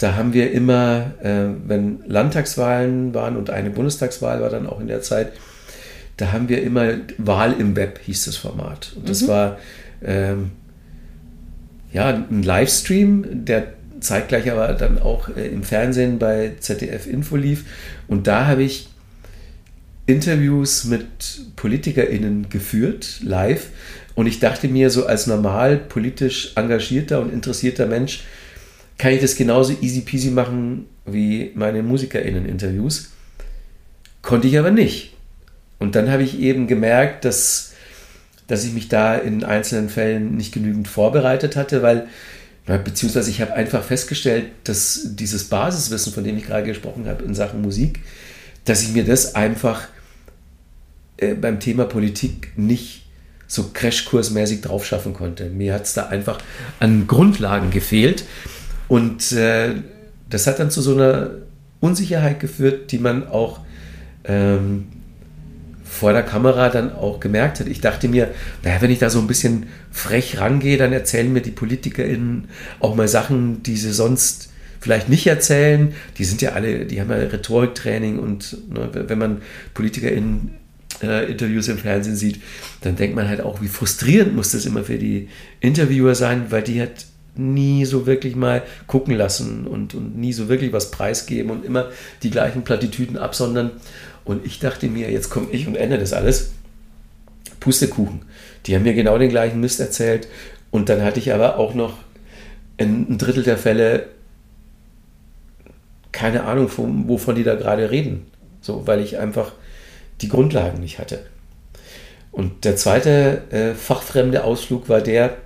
Da haben wir immer, äh, wenn Landtagswahlen waren und eine Bundestagswahl war dann auch in der Zeit, da haben wir immer Wahl im Web, hieß das Format. Und das mhm. war ähm, ja ein Livestream, der zeitgleich aber dann auch äh, im Fernsehen bei ZDF Info lief. Und da habe ich Interviews mit PolitikerInnen geführt, live. Und ich dachte mir, so als normal politisch engagierter und interessierter Mensch, kann ich das genauso easy peasy machen wie meine MusikerInnen-Interviews. Konnte ich aber nicht. Und dann habe ich eben gemerkt, dass, dass ich mich da in einzelnen Fällen nicht genügend vorbereitet hatte, weil, beziehungsweise ich habe einfach festgestellt, dass dieses Basiswissen, von dem ich gerade gesprochen habe in Sachen Musik, dass ich mir das einfach äh, beim Thema Politik nicht so crashkursmäßig drauf schaffen konnte. Mir hat es da einfach an Grundlagen gefehlt. Und äh, das hat dann zu so einer Unsicherheit geführt, die man auch ähm, vor der Kamera dann auch gemerkt hat. Ich dachte mir, naja, wenn ich da so ein bisschen frech rangehe, dann erzählen mir die PolitikerInnen auch mal Sachen, die sie sonst vielleicht nicht erzählen. Die sind ja alle, die haben ja Rhetoriktraining und ne, wenn man PolitikerInnen äh, Interviews im Fernsehen sieht, dann denkt man halt auch, wie frustrierend muss das immer für die Interviewer sein, weil die halt nie so wirklich mal gucken lassen und, und nie so wirklich was preisgeben und immer die gleichen Plattitüden absondern. Und ich dachte mir, jetzt komme ich und ändere das alles. Pustekuchen. Die haben mir genau den gleichen Mist erzählt. Und dann hatte ich aber auch noch ein Drittel der Fälle keine Ahnung, von, wovon die da gerade reden. So, weil ich einfach die Grundlagen nicht hatte. Und der zweite äh, fachfremde Ausflug war der,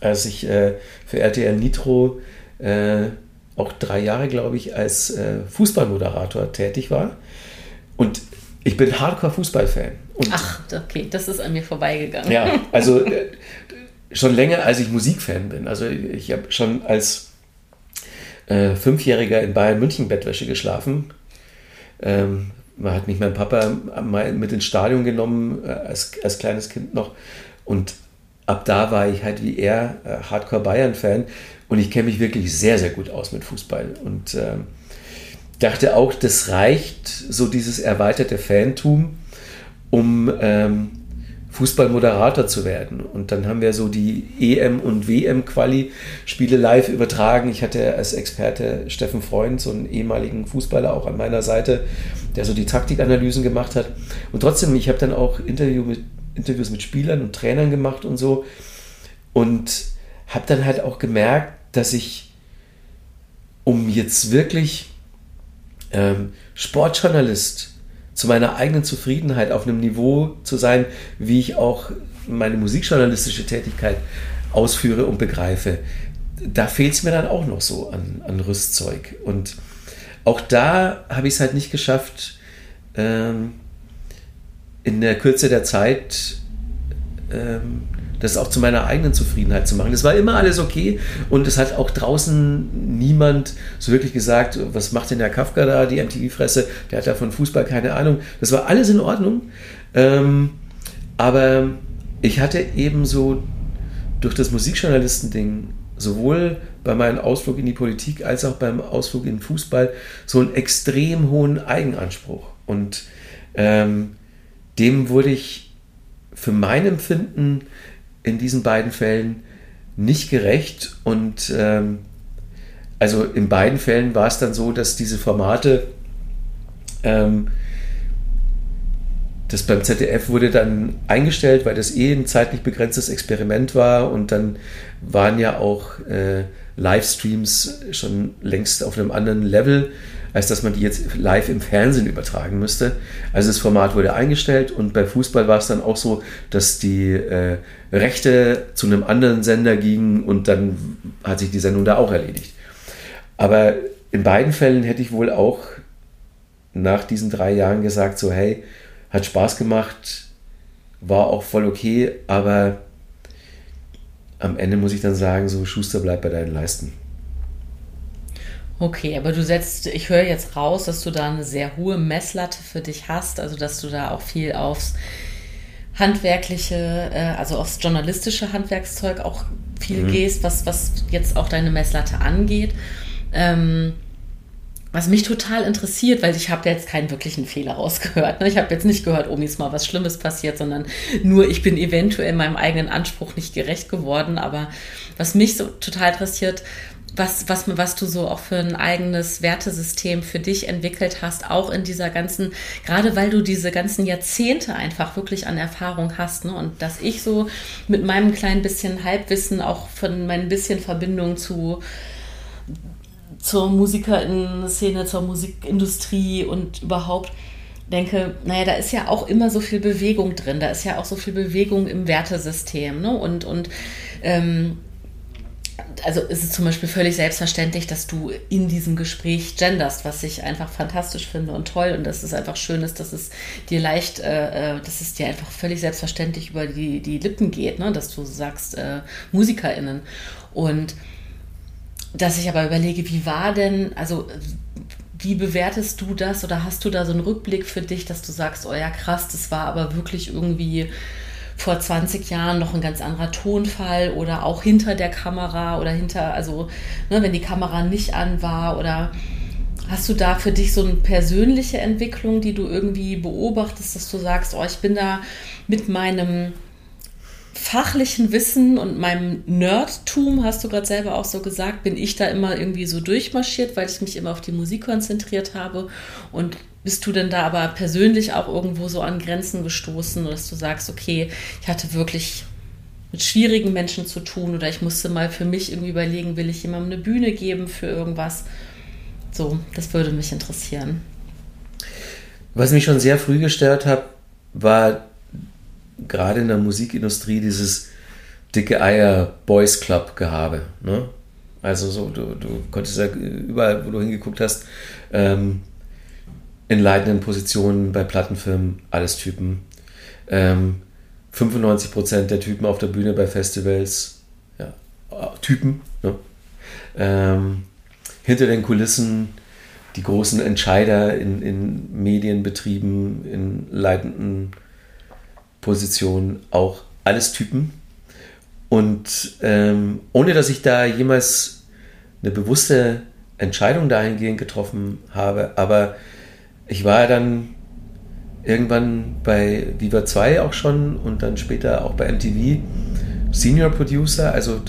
als ich äh, für RTL Nitro äh, auch drei Jahre, glaube ich, als äh, Fußballmoderator tätig war. Und ich bin Hardcore-Fußballfan. Ach, okay, das ist an mir vorbeigegangen. Ja, also äh, schon länger, als ich Musikfan bin. Also ich habe schon als äh, Fünfjähriger in Bayern München Bettwäsche geschlafen. Ähm, man hat mich mein Papa mal mit ins Stadion genommen, äh, als, als kleines Kind noch. Und ab da war ich halt wie er äh, Hardcore Bayern-Fan. Und ich kenne mich wirklich sehr, sehr gut aus mit Fußball. Und äh, dachte auch, das reicht, so dieses erweiterte Fantum, um ähm, Fußballmoderator zu werden. Und dann haben wir so die EM- und WM-Quali-Spiele live übertragen. Ich hatte als Experte Steffen Freund, so einen ehemaligen Fußballer, auch an meiner Seite, der so die Taktikanalysen gemacht hat. Und trotzdem, ich habe dann auch Interview mit, Interviews mit Spielern und Trainern gemacht und so. Und habe dann halt auch gemerkt, dass ich, um jetzt wirklich ähm, Sportjournalist zu meiner eigenen Zufriedenheit auf einem Niveau zu sein, wie ich auch meine musikjournalistische Tätigkeit ausführe und begreife. Da fehlt es mir dann auch noch so an, an Rüstzeug. Und auch da habe ich es halt nicht geschafft, ähm, in der Kürze der Zeit ähm, das auch zu meiner eigenen Zufriedenheit zu machen. Das war immer alles okay und es hat auch draußen niemand so wirklich gesagt, was macht denn der Kafka da, die MTV-Fresse, der hat ja von Fußball keine Ahnung. Das war alles in Ordnung. Ähm, aber ich hatte eben so durch das Musikjournalisten-Ding sowohl bei meinem Ausflug in die Politik als auch beim Ausflug in den Fußball so einen extrem hohen Eigenanspruch. Und ähm, dem wurde ich für mein Empfinden in diesen beiden Fällen nicht gerecht. Und ähm, also in beiden Fällen war es dann so, dass diese Formate, ähm, das beim ZDF wurde dann eingestellt, weil das eh ein zeitlich begrenztes Experiment war und dann waren ja auch äh, Livestreams schon längst auf einem anderen Level als dass man die jetzt live im Fernsehen übertragen müsste. Also das Format wurde eingestellt und bei Fußball war es dann auch so, dass die äh, Rechte zu einem anderen Sender gingen und dann hat sich die Sendung da auch erledigt. Aber in beiden Fällen hätte ich wohl auch nach diesen drei Jahren gesagt, so hey, hat Spaß gemacht, war auch voll okay, aber am Ende muss ich dann sagen, so Schuster bleibt bei deinen Leisten. Okay, aber du setzt, ich höre jetzt raus, dass du da eine sehr hohe Messlatte für dich hast, also dass du da auch viel aufs handwerkliche, äh, also aufs journalistische Handwerkszeug auch viel mhm. gehst, was, was jetzt auch deine Messlatte angeht. Ähm, was mich total interessiert, weil ich habe jetzt keinen wirklichen Fehler rausgehört. Ne? Ich habe jetzt nicht gehört, oh, mir ist mal was Schlimmes passiert, sondern nur, ich bin eventuell meinem eigenen Anspruch nicht gerecht geworden. Aber was mich so total interessiert, was, was, was du so auch für ein eigenes Wertesystem für dich entwickelt hast, auch in dieser ganzen, gerade weil du diese ganzen Jahrzehnte einfach wirklich an Erfahrung hast. Ne? Und dass ich so mit meinem kleinen bisschen Halbwissen, auch von meinem bisschen Verbindung zu zur Musikerinnen-Szene, zur Musikindustrie und überhaupt denke, naja, da ist ja auch immer so viel Bewegung drin, da ist ja auch so viel Bewegung im Wertesystem. Ne? Und, und ähm, also ist es zum Beispiel völlig selbstverständlich, dass du in diesem Gespräch genderst, was ich einfach fantastisch finde und toll und dass es einfach schön ist, dass es dir leicht, äh, äh, dass es dir einfach völlig selbstverständlich über die, die Lippen geht, ne? dass du sagst äh, MusikerInnen. Und dass ich aber überlege, wie war denn, also wie bewertest du das oder hast du da so einen Rückblick für dich, dass du sagst, oh ja krass, das war aber wirklich irgendwie vor 20 Jahren noch ein ganz anderer Tonfall oder auch hinter der Kamera oder hinter, also ne, wenn die Kamera nicht an war oder hast du da für dich so eine persönliche Entwicklung, die du irgendwie beobachtest, dass du sagst, oh, ich bin da mit meinem fachlichen Wissen und meinem Nerdtum, hast du gerade selber auch so gesagt, bin ich da immer irgendwie so durchmarschiert, weil ich mich immer auf die Musik konzentriert habe. Und bist du denn da aber persönlich auch irgendwo so an Grenzen gestoßen, dass du sagst, okay, ich hatte wirklich mit schwierigen Menschen zu tun oder ich musste mal für mich irgendwie überlegen, will ich jemandem eine Bühne geben für irgendwas? So, das würde mich interessieren. Was mich schon sehr früh gestört hat, war gerade in der Musikindustrie dieses dicke Eier Boys Club Gehabe. Ne? Also so, du, du konntest ja überall, wo du hingeguckt hast, ähm, in leitenden Positionen bei Plattenfirmen, alles Typen. Ähm, 95% der Typen auf der Bühne bei Festivals, ja, Typen. Ne? Ähm, hinter den Kulissen die großen Entscheider in, in Medienbetrieben, in leitenden Positionen auch alles Typen. Und ähm, ohne dass ich da jemals eine bewusste Entscheidung dahingehend getroffen habe, aber ich war dann irgendwann bei Viva 2 auch schon und dann später auch bei MTV Senior Producer. Also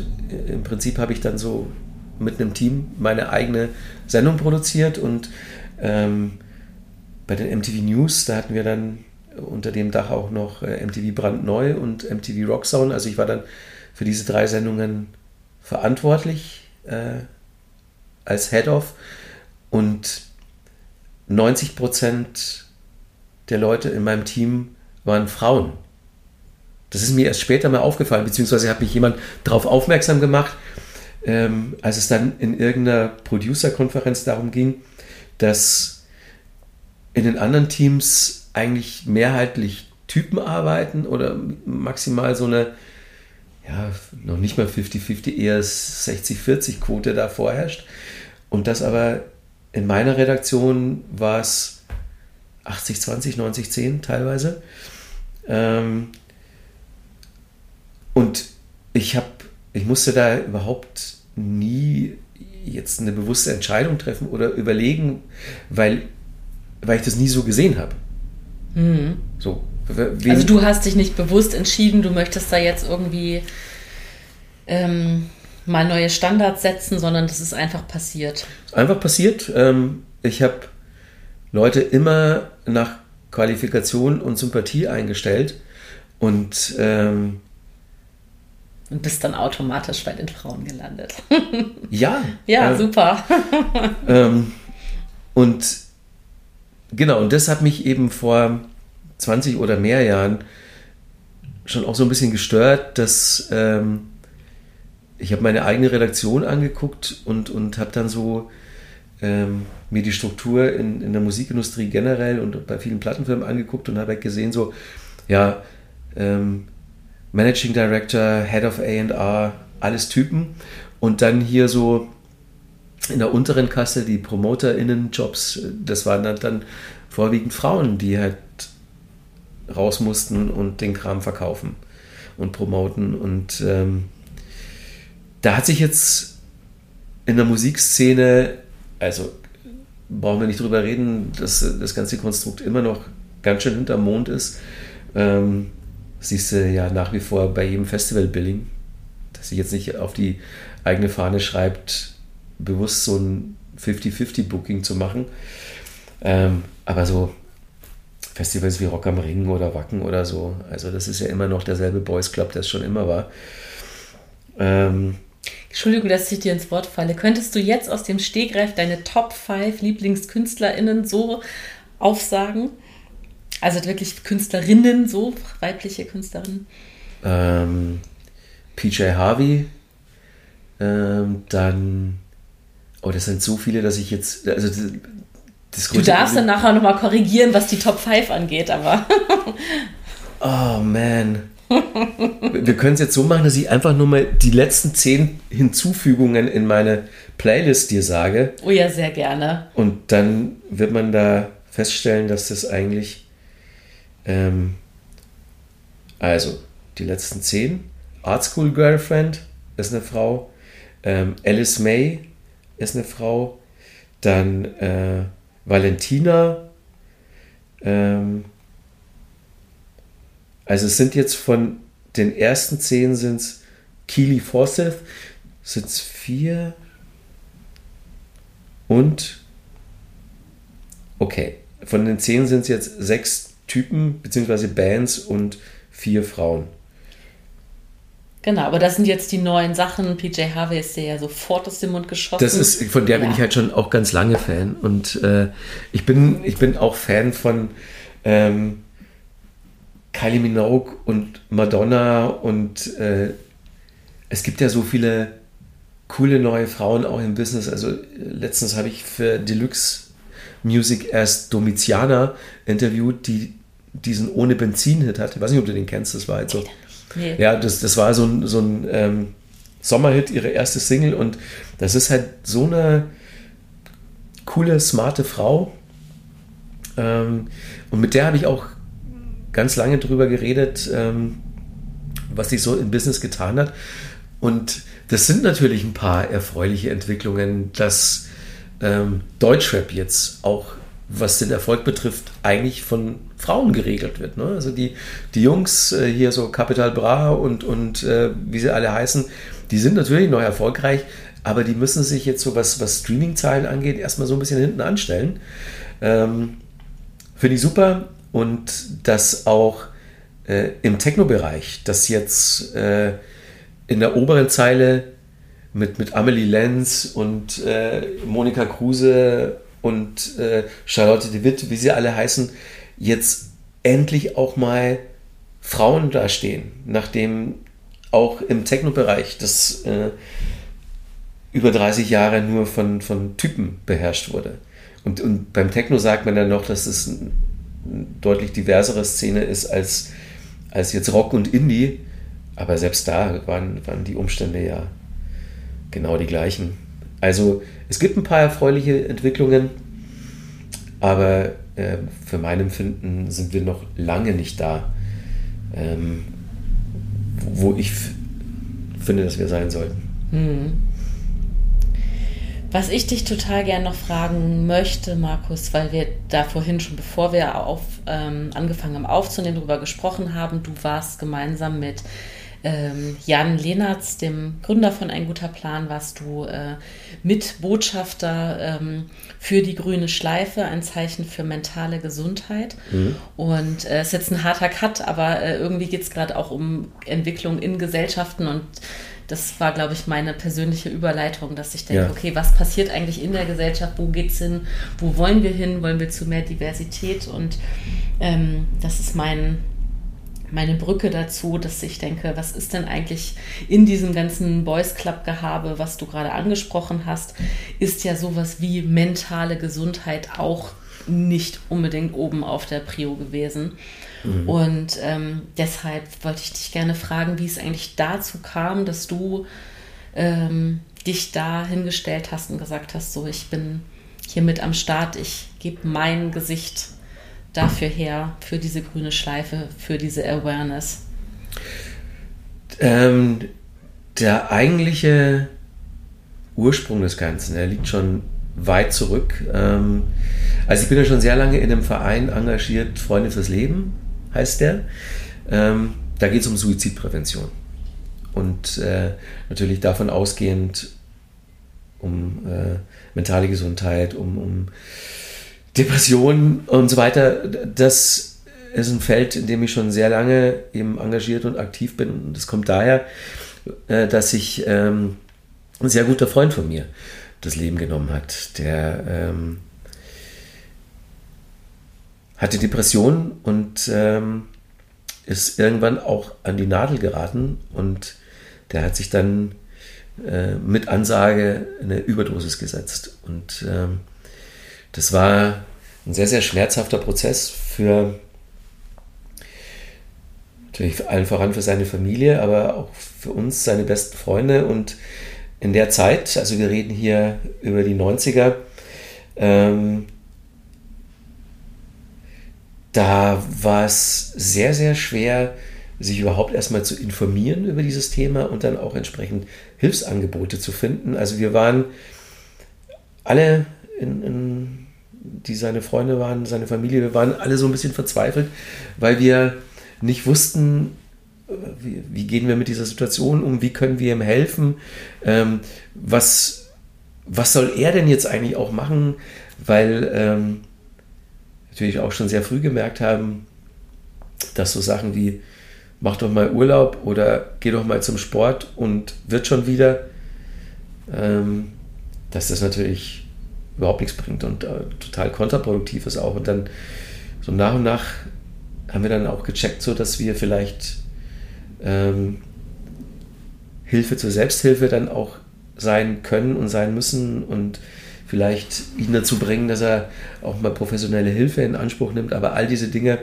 im Prinzip habe ich dann so mit einem Team meine eigene Sendung produziert und ähm, bei den MTV News, da hatten wir dann unter dem Dach auch noch äh, MTV Brandneu und MTV Rocksound. Also ich war dann für diese drei Sendungen verantwortlich äh, als Head-Off und 90 Prozent der Leute in meinem Team waren Frauen. Das ist mir erst später mal aufgefallen, beziehungsweise hat mich jemand darauf aufmerksam gemacht, ähm, als es dann in irgendeiner Producer-Konferenz darum ging, dass in den anderen Teams eigentlich mehrheitlich Typen arbeiten oder maximal so eine, ja, noch nicht mal 50-50, eher 60-40-Quote da vorherrscht. Und das aber in meiner Redaktion war es 80-20, 90-10 teilweise. Ähm, und ich habe ich musste da überhaupt nie jetzt eine bewusste Entscheidung treffen oder überlegen, weil, weil ich das nie so gesehen habe. Mhm. So. Also du hast dich nicht bewusst entschieden, du möchtest da jetzt irgendwie ähm, mal neue Standards setzen, sondern das ist einfach passiert. Einfach passiert. Ähm, ich habe Leute immer nach Qualifikation und Sympathie eingestellt und ähm, und bist dann automatisch bei den Frauen gelandet. ja. Ja, äh, super. ähm, und genau, und das hat mich eben vor 20 oder mehr Jahren schon auch so ein bisschen gestört, dass ähm, ich habe meine eigene Redaktion angeguckt und, und habe dann so ähm, mir die Struktur in, in der Musikindustrie generell und bei vielen Plattenfirmen angeguckt und habe halt gesehen, so, ja, ähm, Managing Director, Head of AR, alles Typen. Und dann hier so in der unteren Kasse die PromoterInnen-Jobs, das waren dann, dann vorwiegend Frauen, die halt raus mussten und den Kram verkaufen und promoten. Und ähm, da hat sich jetzt in der Musikszene, also brauchen wir nicht drüber reden, dass das ganze Konstrukt immer noch ganz schön hinterm Mond ist. Ähm, siehst du ja nach wie vor bei jedem Festival-Billing, dass sich jetzt nicht auf die eigene Fahne schreibt, bewusst so ein 50-50-Booking zu machen. Ähm, aber so Festivals wie Rock am Ring oder Wacken oder so, also das ist ja immer noch derselbe Boys Club, der es schon immer war. Ähm, Entschuldigung, dass ich dir ins Wort falle. Könntest du jetzt aus dem Stegreif deine Top 5 LieblingskünstlerInnen so aufsagen? Also wirklich Künstlerinnen, so weibliche Künstlerinnen. Ähm, PJ Harvey, ähm, dann, oh, das sind so viele, dass ich jetzt, also das, Du darfst dann nachher nochmal korrigieren, was die Top 5 angeht, aber. oh man. wir können es jetzt so machen, dass ich einfach nur mal die letzten zehn Hinzufügungen in meine Playlist dir sage. Oh ja, sehr gerne. Und dann wird man da feststellen, dass das eigentlich. Ähm, also, die letzten zehn. Art School Girlfriend ist eine Frau. Ähm, Alice May ist eine Frau. Dann äh, Valentina. Ähm, also es sind jetzt von den ersten zehn sind es Keely Forsyth, sind es vier und okay, von den zehn sind es jetzt sechs Typen bzw. Bands und vier Frauen. Genau, aber das sind jetzt die neuen Sachen. PJ Harvey ist dir ja sofort aus dem Mund geschossen. Das ist, von der ja. bin ich halt schon auch ganz lange Fan. Und äh, ich, bin, ich bin auch Fan von ähm, Kylie Minogue und Madonna und äh, es gibt ja so viele coole neue Frauen auch im Business. Also letztens habe ich für Deluxe Music erst Domitiana interviewt, die diesen Ohne Benzin-Hit hat. Ich weiß nicht, ob du den kennst, das war halt so. Nee. Ja, das, das war so ein, so ein ähm, Sommerhit, ihre erste Single und das ist halt so eine coole, smarte Frau. Ähm, und mit der habe ich auch ganz lange drüber geredet, ähm, was sich so im Business getan hat. Und das sind natürlich ein paar erfreuliche Entwicklungen, dass ähm, Deutschrap jetzt auch, was den Erfolg betrifft, eigentlich von Frauen geregelt wird. Ne? Also die, die Jungs äh, hier so Capital Bra und, und äh, wie sie alle heißen, die sind natürlich noch erfolgreich, aber die müssen sich jetzt so, was, was Streaming-Zahlen angeht, erstmal so ein bisschen hinten anstellen. Ähm, Finde ich super und dass auch äh, im Techno-Bereich, dass jetzt äh, in der oberen Zeile mit, mit Amelie Lenz und äh, Monika Kruse und äh, Charlotte de Witt, wie sie alle heißen, jetzt endlich auch mal Frauen dastehen, nachdem auch im Techno-Bereich das äh, über 30 Jahre nur von, von Typen beherrscht wurde. Und, und beim Techno sagt man dann noch, dass es ein deutlich diversere Szene ist als, als jetzt Rock und Indie. Aber selbst da waren, waren die Umstände ja genau die gleichen. Also es gibt ein paar erfreuliche Entwicklungen, aber äh, für mein Empfinden sind wir noch lange nicht da, ähm, wo ich finde, dass wir sein sollten. Hm. Was ich dich total gerne noch fragen möchte, Markus, weil wir da vorhin schon, bevor wir auf, ähm, angefangen haben aufzunehmen, darüber gesprochen haben, du warst gemeinsam mit ähm, Jan Lehnertz, dem Gründer von Ein guter Plan, warst du äh, Mitbotschafter ähm, für die grüne Schleife, ein Zeichen für mentale Gesundheit. Mhm. Und es äh, ist jetzt ein harter Cut, aber äh, irgendwie geht es gerade auch um Entwicklung in Gesellschaften und das war, glaube ich, meine persönliche Überleitung, dass ich denke, ja. okay, was passiert eigentlich in der Gesellschaft? Wo geht es hin? Wo wollen wir hin? Wollen wir zu mehr Diversität? Und ähm, das ist mein, meine Brücke dazu, dass ich denke, was ist denn eigentlich in diesem ganzen Boys Club Gehabe, was du gerade angesprochen hast, ist ja sowas wie mentale Gesundheit auch nicht unbedingt oben auf der Prio gewesen. Mhm. Und ähm, deshalb wollte ich dich gerne fragen, wie es eigentlich dazu kam, dass du ähm, dich da hingestellt hast und gesagt hast, so ich bin hier mit am Start, ich gebe mein Gesicht dafür her, für diese grüne Schleife, für diese Awareness. Ähm, der eigentliche Ursprung des Ganzen, der liegt schon weit zurück. Ähm, also ich bin ja schon sehr lange in einem Verein engagiert, Freunde fürs Leben heißt der. Ähm, da geht es um Suizidprävention. Und äh, natürlich davon ausgehend um äh, mentale Gesundheit, um, um Depressionen und so weiter. Das ist ein Feld, in dem ich schon sehr lange eben engagiert und aktiv bin. Und das kommt daher, äh, dass sich ähm, ein sehr guter Freund von mir das Leben genommen hat, der ähm, hatte Depressionen und ähm, ist irgendwann auch an die Nadel geraten und der hat sich dann äh, mit Ansage eine Überdosis gesetzt. Und ähm, das war ein sehr, sehr schmerzhafter Prozess für Natürlich allen voran für seine Familie, aber auch für uns, seine besten Freunde. Und in der Zeit, also wir reden hier über die 90er, ähm, da war es sehr, sehr schwer, sich überhaupt erstmal zu informieren über dieses Thema und dann auch entsprechend Hilfsangebote zu finden. Also wir waren alle, in, in, die seine Freunde waren, seine Familie, wir waren alle so ein bisschen verzweifelt, weil wir nicht wussten, wie, wie gehen wir mit dieser Situation um, wie können wir ihm helfen, ähm, was, was soll er denn jetzt eigentlich auch machen, weil ähm, natürlich auch schon sehr früh gemerkt haben, dass so Sachen wie mach doch mal Urlaub oder geh doch mal zum Sport und wird schon wieder, ähm, dass das natürlich überhaupt nichts bringt und äh, total kontraproduktiv ist auch. Und dann so nach und nach haben wir dann auch gecheckt, so dass wir vielleicht ähm, Hilfe zur Selbsthilfe dann auch sein können und sein müssen und vielleicht ihn dazu bringen, dass er auch mal professionelle Hilfe in Anspruch nimmt. Aber all diese Dinge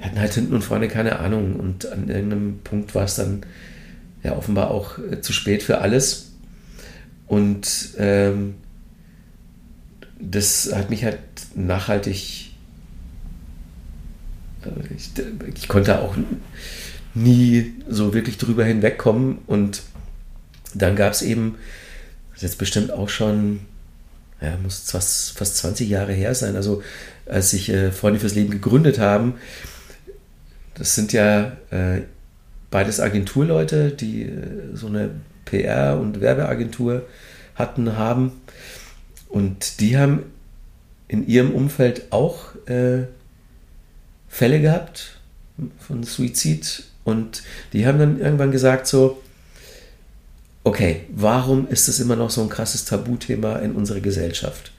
hatten halt hinten und vorne keine Ahnung. Und an irgendeinem Punkt war es dann ja offenbar auch äh, zu spät für alles. Und ähm, das hat mich halt nachhaltig. Äh, ich, ich, konnte auch nie so wirklich drüber hinwegkommen. Und dann gab es eben, das ist jetzt bestimmt auch schon, ja, muss fast, fast 20 Jahre her sein, also als sich äh, Freunde fürs Leben gegründet haben, das sind ja äh, beides Agenturleute, die äh, so eine PR- und Werbeagentur hatten, haben. Und die haben in ihrem Umfeld auch äh, Fälle gehabt von Suizid. Und die haben dann irgendwann gesagt so, okay, warum ist das immer noch so ein krasses Tabuthema in unserer Gesellschaft?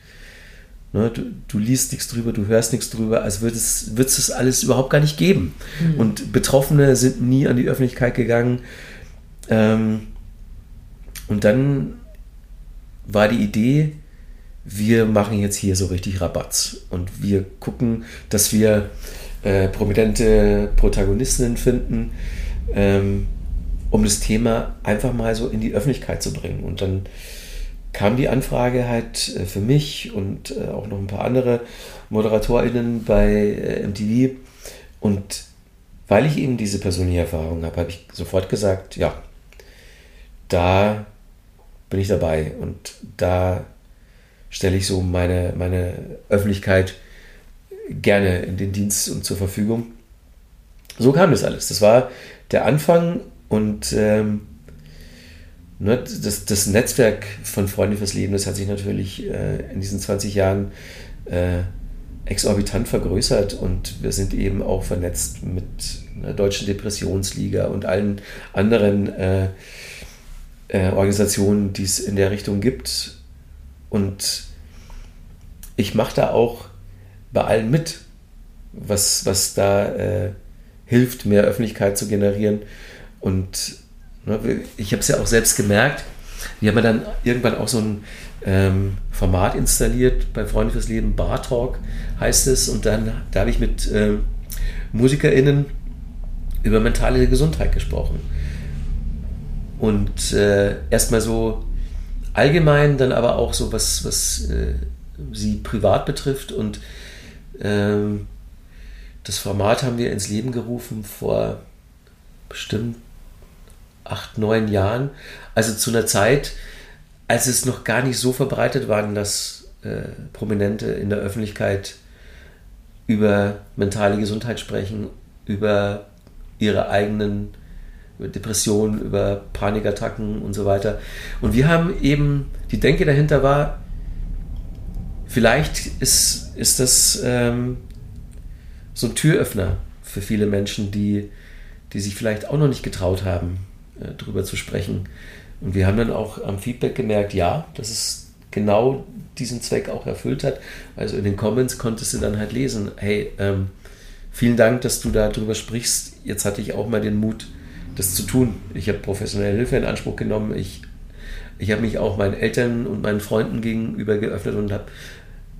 Ne, du, du, liest nichts drüber, du hörst nichts drüber, als würde es, wird es alles überhaupt gar nicht geben. Mhm. Und Betroffene sind nie an die Öffentlichkeit gegangen. Ähm, und dann war die Idee, wir machen jetzt hier so richtig Rabatz und wir gucken, dass wir äh, prominente Protagonistinnen finden, ähm, um das Thema einfach mal so in die Öffentlichkeit zu bringen. Und dann kam die Anfrage halt äh, für mich und äh, auch noch ein paar andere ModeratorInnen bei äh, MTV. Und weil ich eben diese persönliche Erfahrung habe, habe ich sofort gesagt, ja, da bin ich dabei und da stelle ich so meine, meine Öffentlichkeit gerne in den Dienst und zur Verfügung. So kam das alles. Das war der Anfang und ähm, Ne, das, das Netzwerk von Freunde fürs Leben, das hat sich natürlich äh, in diesen 20 Jahren äh, exorbitant vergrößert und wir sind eben auch vernetzt mit der Deutschen Depressionsliga und allen anderen äh, äh, Organisationen, die es in der Richtung gibt. Und ich mache da auch bei allen mit, was, was da äh, hilft, mehr Öffentlichkeit zu generieren. Und Ne, ich habe es ja auch selbst gemerkt. Wir haben ja dann irgendwann auch so ein ähm, Format installiert bei Freunde fürs Leben, Bar Talk heißt es. Und dann, da habe ich mit äh, MusikerInnen über mentale Gesundheit gesprochen. Und äh, erstmal so allgemein, dann aber auch so, was, was äh, sie privat betrifft. Und ähm, das Format haben wir ins Leben gerufen vor bestimmt acht, neun Jahren. Also zu einer Zeit, als es noch gar nicht so verbreitet war, dass äh, Prominente in der Öffentlichkeit über mentale Gesundheit sprechen, über ihre eigenen Depressionen, über Panikattacken und so weiter. Und wir haben eben, die Denke dahinter war, vielleicht ist, ist das ähm, so ein Türöffner für viele Menschen, die, die sich vielleicht auch noch nicht getraut haben, äh, drüber zu sprechen. Und wir haben dann auch am Feedback gemerkt, ja, dass es genau diesen Zweck auch erfüllt hat. Also in den Comments konntest du dann halt lesen, hey, ähm, vielen Dank, dass du darüber sprichst. Jetzt hatte ich auch mal den Mut, das zu tun. Ich habe professionelle Hilfe in Anspruch genommen. Ich, ich habe mich auch meinen Eltern und meinen Freunden gegenüber geöffnet und habe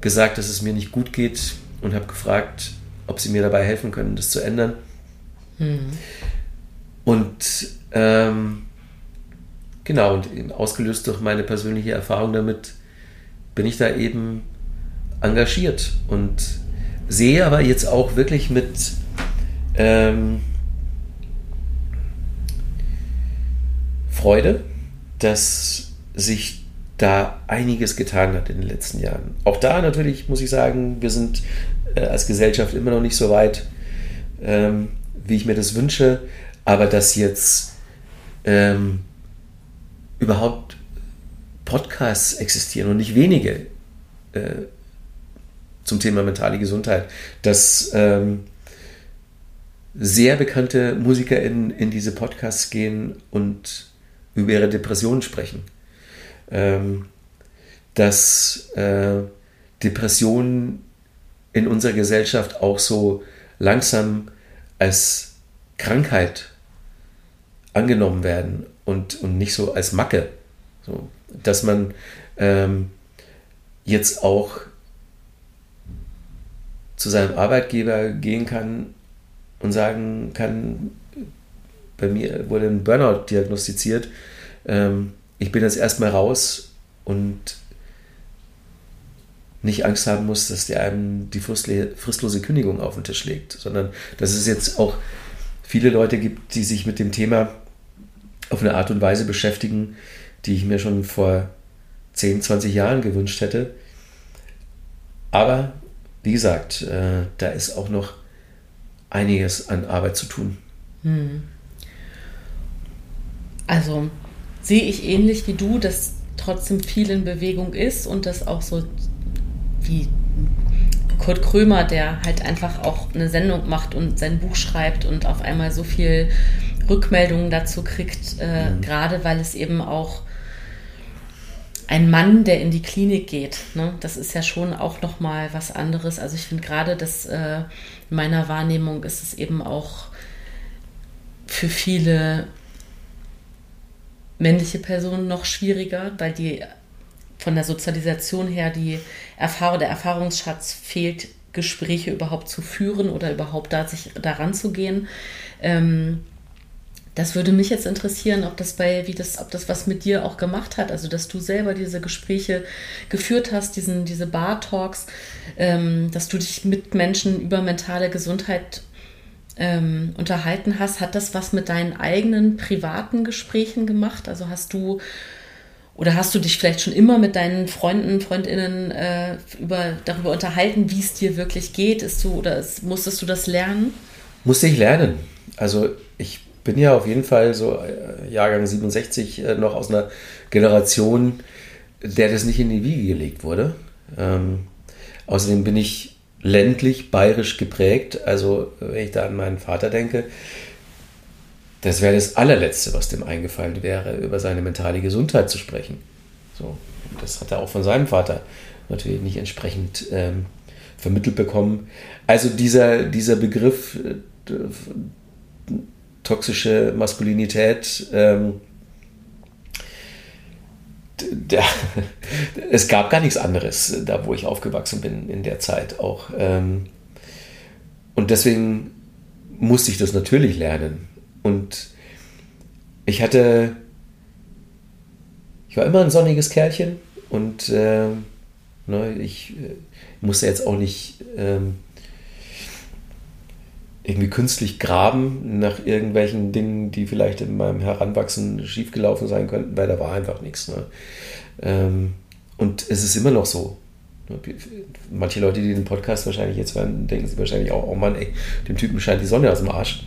gesagt, dass es mir nicht gut geht und habe gefragt, ob sie mir dabei helfen können, das zu ändern. Mhm. Und ähm, genau, und ausgelöst durch meine persönliche Erfahrung damit, bin ich da eben engagiert und sehe aber jetzt auch wirklich mit ähm, Freude, dass sich da einiges getan hat in den letzten Jahren. Auch da natürlich muss ich sagen, wir sind äh, als Gesellschaft immer noch nicht so weit, ähm, wie ich mir das wünsche, aber dass jetzt ähm, überhaupt Podcasts existieren und nicht wenige äh, zum Thema mentale Gesundheit, dass ähm, sehr bekannte MusikerInnen in diese Podcasts gehen und über ihre Depressionen sprechen. Ähm, dass äh, Depressionen in unserer Gesellschaft auch so langsam als Krankheit angenommen werden und, und nicht so als Macke. So, dass man ähm, jetzt auch zu seinem Arbeitgeber gehen kann und sagen kann, bei mir wurde ein Burnout diagnostiziert, ähm, ich bin jetzt erstmal raus und nicht Angst haben muss, dass der einem die fristlose Kündigung auf den Tisch legt, sondern dass es jetzt auch viele Leute gibt, die sich mit dem Thema auf eine Art und Weise beschäftigen, die ich mir schon vor 10, 20 Jahren gewünscht hätte. Aber wie gesagt, äh, da ist auch noch einiges an Arbeit zu tun. Hm. Also sehe ich ähnlich wie du, dass trotzdem viel in Bewegung ist und dass auch so wie Kurt Krömer, der halt einfach auch eine Sendung macht und sein Buch schreibt und auf einmal so viel Rückmeldungen dazu kriegt, äh, mhm. gerade weil es eben auch ein Mann, der in die Klinik geht, ne? das ist ja schon auch noch mal was anderes. Also ich finde gerade, dass äh, in meiner Wahrnehmung ist es eben auch für viele männliche Personen noch schwieriger, weil die von der Sozialisation her die Erfahrung, der Erfahrungsschatz fehlt, Gespräche überhaupt zu führen oder überhaupt da sich daran zu gehen. Ähm, das würde mich jetzt interessieren, ob das bei, wie das, ob das was mit dir auch gemacht hat, also dass du selber diese Gespräche geführt hast, diesen, diese Bar-Talks, ähm, dass du dich mit Menschen über mentale Gesundheit ähm, unterhalten hast. Hat das was mit deinen eigenen privaten Gesprächen gemacht? Also hast du oder hast du dich vielleicht schon immer mit deinen Freunden, Freundinnen äh, über, darüber unterhalten, wie es dir wirklich geht? Ist du, oder ist, musstest du das lernen? Musste ich lernen. Also ich bin ja auf jeden Fall so äh, Jahrgang 67 äh, noch aus einer Generation, der das nicht in die Wiege gelegt wurde. Ähm, außerdem bin ich ländlich, bayerisch geprägt. Also wenn ich da an meinen Vater denke, das wäre das allerletzte, was dem eingefallen wäre, über seine mentale Gesundheit zu sprechen. So, das hat er auch von seinem Vater natürlich nicht entsprechend ähm, vermittelt bekommen. Also dieser, dieser Begriff äh, toxische Maskulinität, ähm, der, es gab gar nichts anderes, da wo ich aufgewachsen bin in der Zeit auch. Ähm, und deswegen musste ich das natürlich lernen. Und ich hatte, ich war immer ein sonniges Kerlchen und äh, ne, ich äh, musste jetzt auch nicht ähm, irgendwie künstlich graben nach irgendwelchen Dingen, die vielleicht in meinem Heranwachsen schiefgelaufen sein könnten, weil da war einfach nichts. Ne? Ähm, und es ist immer noch so. Manche Leute, die den Podcast wahrscheinlich jetzt hören, denken sich wahrscheinlich auch, oh Mann, ey, dem Typen scheint die Sonne aus dem Arsch.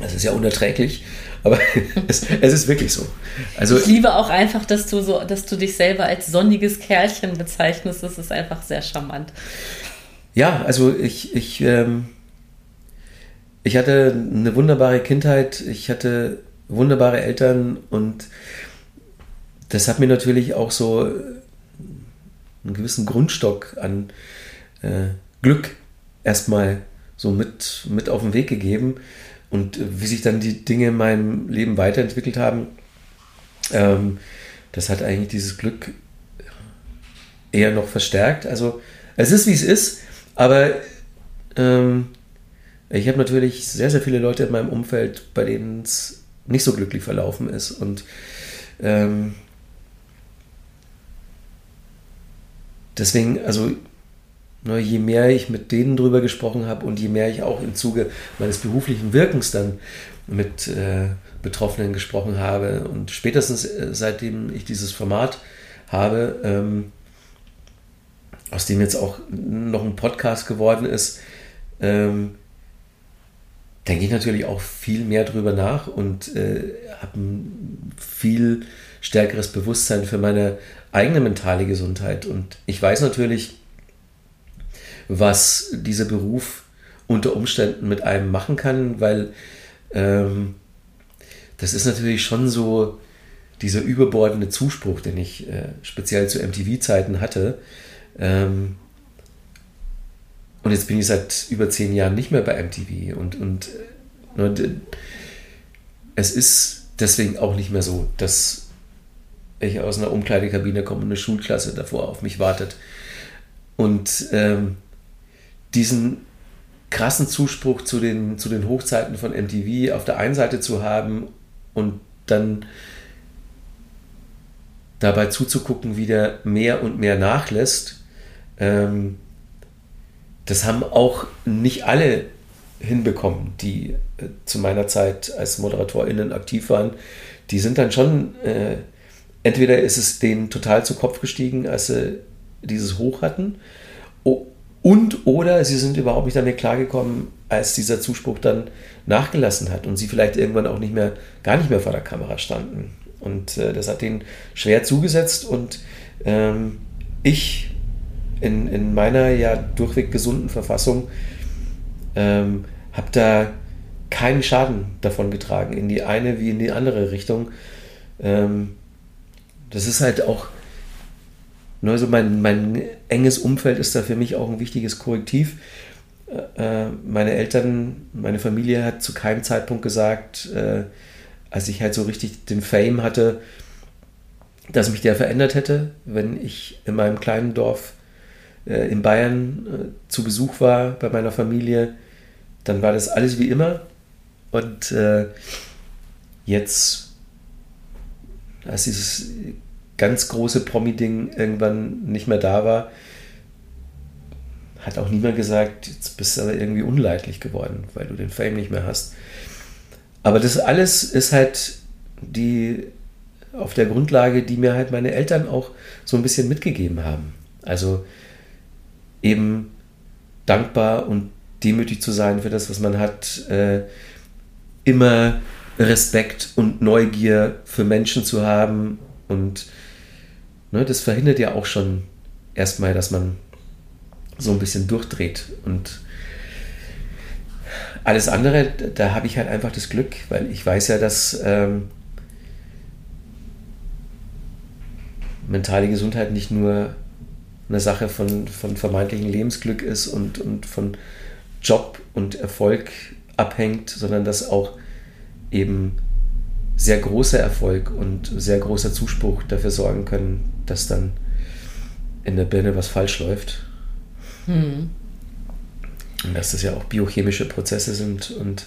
Das ist ja unerträglich, aber es, es, ist wirklich so. Also, ich liebe auch einfach, dass du, so, dass du dich selber als sonniges Kerlchen bezeichnest. Das ist einfach sehr charmant. Ja, also ich, ich ähm, ich hatte eine wunderbare Kindheit, ich hatte wunderbare Eltern und das hat mir natürlich auch so einen gewissen Grundstock an äh, Glück erstmal so mit, mit auf den Weg gegeben. Und wie sich dann die Dinge in meinem Leben weiterentwickelt haben, ähm, das hat eigentlich dieses Glück eher noch verstärkt. Also es ist, wie es ist, aber ähm, Ich habe natürlich sehr, sehr viele Leute in meinem Umfeld, bei denen es nicht so glücklich verlaufen ist. Und ähm, deswegen, also ne, je mehr ich mit denen drüber gesprochen habe und je mehr ich auch im Zuge meines beruflichen Wirkens dann mit äh, Betroffenen gesprochen habe und spätestens äh, seitdem ich dieses Format habe, ähm, aus dem jetzt auch noch ein Podcast geworden ist, ähm, denke ich natürlich auch viel mehr drüber nach und äh, habe ein viel stärkeres Bewusstsein für meine eigene mentale Gesundheit. Und ich weiß natürlich, was dieser Beruf unter Umständen mit einem machen kann, weil ähm, das ist natürlich schon so dieser überbordende Zuspruch, den ich äh, speziell zu MTV-Zeiten hatte. Ähm, und jetzt bin ich seit über zehn Jahren nicht mehr bei MTV und, und, und äh, es ist deswegen auch nicht mehr so, dass ich aus einer Umkleidekabine komme und eine Schulklasse davor auf mich wartet. Und ähm, diesen krassen Zuspruch zu den, zu den Hochzeiten von MTV auf der einen Seite zu haben und dann dabei zuzugucken, wie der mehr und mehr nachlässt, ähm, das haben auch nicht alle hinbekommen, die äh, zu meiner Zeit als ModeratorInnen aktiv waren. Die sind dann schon, äh, entweder ist es denen total zu Kopf gestiegen, als sie dieses Hoch hatten, und oder sie sind überhaupt nicht damit klargekommen, als dieser Zuspruch dann nachgelassen hat und sie vielleicht irgendwann auch nicht mehr, gar nicht mehr vor der Kamera standen. Und äh, das hat denen schwer zugesetzt und ähm, ich in, in meiner ja durchweg gesunden Verfassung ähm, habe da keinen Schaden davon getragen, in die eine wie in die andere Richtung. Ähm, das ist halt auch, also mein, mein enges Umfeld ist da für mich auch ein wichtiges Korrektiv. Äh, äh, meine Eltern, meine Familie hat zu keinem Zeitpunkt gesagt, äh, als ich halt so richtig den Fame hatte, dass mich der verändert hätte, wenn ich in meinem kleinen Dorf äh, in Bayern äh, zu Besuch war bei meiner Familie, dann war das alles wie immer. Und äh, jetzt, als dieses ganz große Promi-Ding irgendwann nicht mehr da war, hat auch niemand gesagt, jetzt bist du aber irgendwie unleidlich geworden, weil du den Fame nicht mehr hast. Aber das alles ist halt die auf der Grundlage, die mir halt meine Eltern auch so ein bisschen mitgegeben haben. Also eben dankbar und demütig zu sein für das, was man hat, äh, immer Respekt und Neugier für Menschen zu haben. Und ne, das verhindert ja auch schon erstmal, dass man so ein bisschen durchdreht. Und alles andere, da habe ich halt einfach das Glück, weil ich weiß ja, dass ähm, mentale Gesundheit nicht nur eine Sache von, von vermeintlichem Lebensglück ist und, und von Job und Erfolg abhängt, sondern dass auch eben sehr großer Erfolg und sehr großer Zuspruch dafür sorgen können, dass dann in der Birne was falsch läuft. Hm. Und dass das ja auch biochemische Prozesse sind und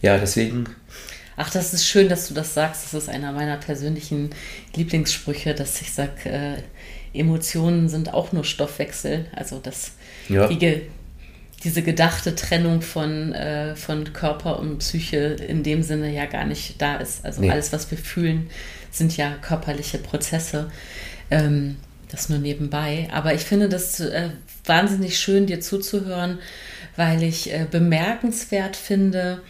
ja, deswegen. Ach, das ist schön, dass du das sagst. Das ist einer meiner persönlichen Lieblingssprüche, dass ich sage, äh, Emotionen sind auch nur Stoffwechsel. Also dass ja. die, diese gedachte Trennung von, äh, von Körper und Psyche in dem Sinne ja gar nicht da ist. Also nee. alles, was wir fühlen, sind ja körperliche Prozesse. Ähm, das nur nebenbei. Aber ich finde das äh, wahnsinnig schön, dir zuzuhören, weil ich äh, bemerkenswert finde,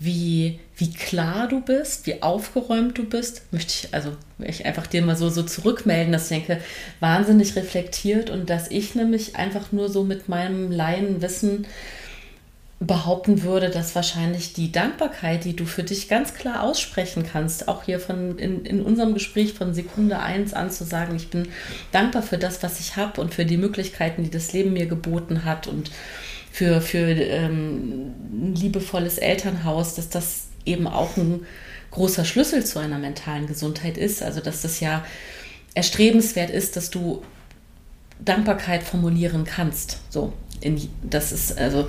wie, wie klar du bist, wie aufgeräumt du bist. Möchte ich also ich einfach dir mal so, so zurückmelden, dass ich denke, wahnsinnig reflektiert und dass ich nämlich einfach nur so mit meinem Laienwissen behaupten würde, dass wahrscheinlich die Dankbarkeit, die du für dich ganz klar aussprechen kannst, auch hier von in, in unserem Gespräch von Sekunde 1 an zu sagen, ich bin dankbar für das, was ich habe und für die Möglichkeiten, die das Leben mir geboten hat und für, für ähm, ein liebevolles Elternhaus, dass das eben auch ein großer Schlüssel zu einer mentalen Gesundheit ist. Also dass das ja erstrebenswert ist, dass du Dankbarkeit formulieren kannst. So, in, das ist also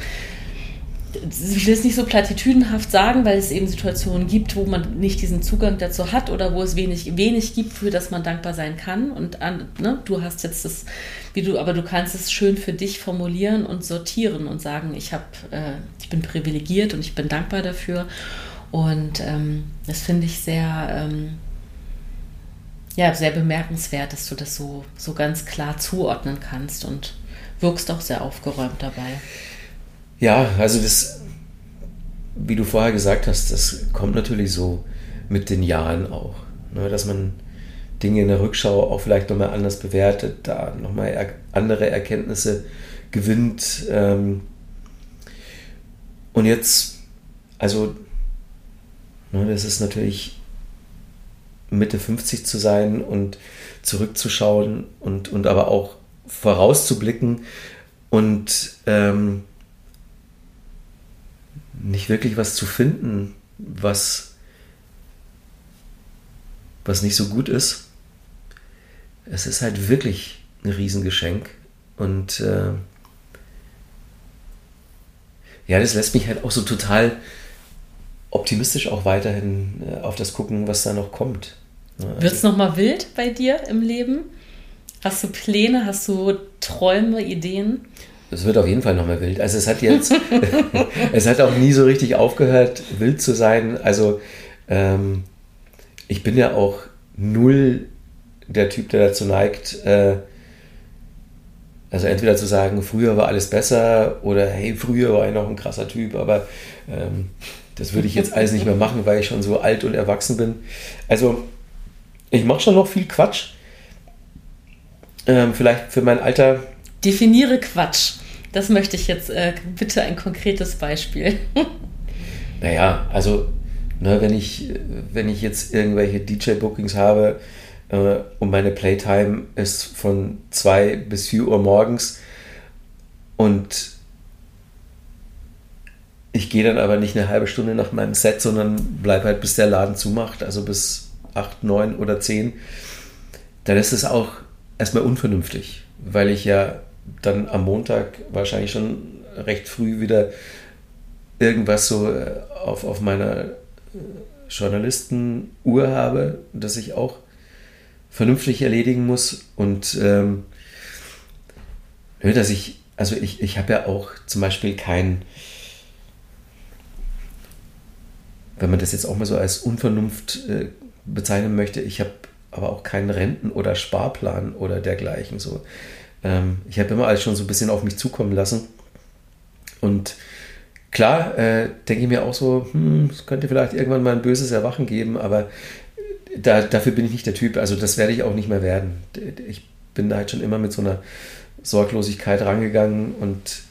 ich will es nicht so platitüdenhaft sagen, weil es eben Situationen gibt, wo man nicht diesen Zugang dazu hat oder wo es wenig, wenig gibt, für das man dankbar sein kann. Und an, ne, du hast jetzt das, wie du, aber du kannst es schön für dich formulieren und sortieren und sagen, ich habe, äh, ich bin privilegiert und ich bin dankbar dafür. Und ähm, das finde ich sehr, ähm, ja, sehr bemerkenswert, dass du das so, so ganz klar zuordnen kannst und wirkst auch sehr aufgeräumt dabei. Ja, also das, wie du vorher gesagt hast, das kommt natürlich so mit den Jahren auch. Ne, dass man Dinge in der Rückschau auch vielleicht nochmal anders bewertet, da nochmal er andere Erkenntnisse gewinnt. Ähm, und jetzt, also, ne, das ist natürlich Mitte 50 zu sein und zurückzuschauen und, und aber auch vorauszublicken und ähm, nicht wirklich was zu finden, was, was nicht so gut ist. Es ist halt wirklich ein Riesengeschenk. Und äh, ja, das lässt mich halt auch so total optimistisch auch weiterhin äh, auf das gucken, was da noch kommt. Also, Wird es nochmal wild bei dir im Leben? Hast du Pläne, hast du Träume, Ideen? Es wird auf jeden Fall nochmal wild. Also es hat jetzt, es hat auch nie so richtig aufgehört, wild zu sein. Also ähm, ich bin ja auch null der Typ, der dazu neigt, äh, also entweder zu sagen, früher war alles besser oder hey, früher war ich noch ein krasser Typ, aber ähm, das würde ich jetzt alles nicht mehr machen, weil ich schon so alt und erwachsen bin. Also ich mache schon noch viel Quatsch. Ähm, vielleicht für mein Alter. Definiere Quatsch. Das möchte ich jetzt äh, bitte ein konkretes Beispiel. naja, also ne, wenn, ich, wenn ich jetzt irgendwelche DJ-Bookings habe äh, und meine Playtime ist von 2 bis 4 Uhr morgens und ich gehe dann aber nicht eine halbe Stunde nach meinem Set, sondern bleibe halt bis der Laden zumacht, also bis 8, 9 oder 10, dann ist es auch erstmal unvernünftig, weil ich ja dann am Montag wahrscheinlich schon recht früh wieder irgendwas so äh, auf, auf meiner äh, Journalistenuhr habe, das ich auch vernünftig erledigen muss und ähm, dass ich, also ich, ich habe ja auch zum Beispiel kein, wenn man das jetzt auch mal so als Unvernunft äh, bezeichnen möchte, ich habe aber auch keinen Renten- oder Sparplan oder dergleichen. So. Ähm, ich habe immer alles schon so ein bisschen auf mich zukommen lassen. Und klar, äh, denke ich mir auch so, hm, es könnte vielleicht irgendwann mal ein böses Erwachen geben, aber da, dafür bin ich nicht der Typ. Also das werde ich auch nicht mehr werden. Ich bin da halt schon immer mit so einer Sorglosigkeit rangegangen und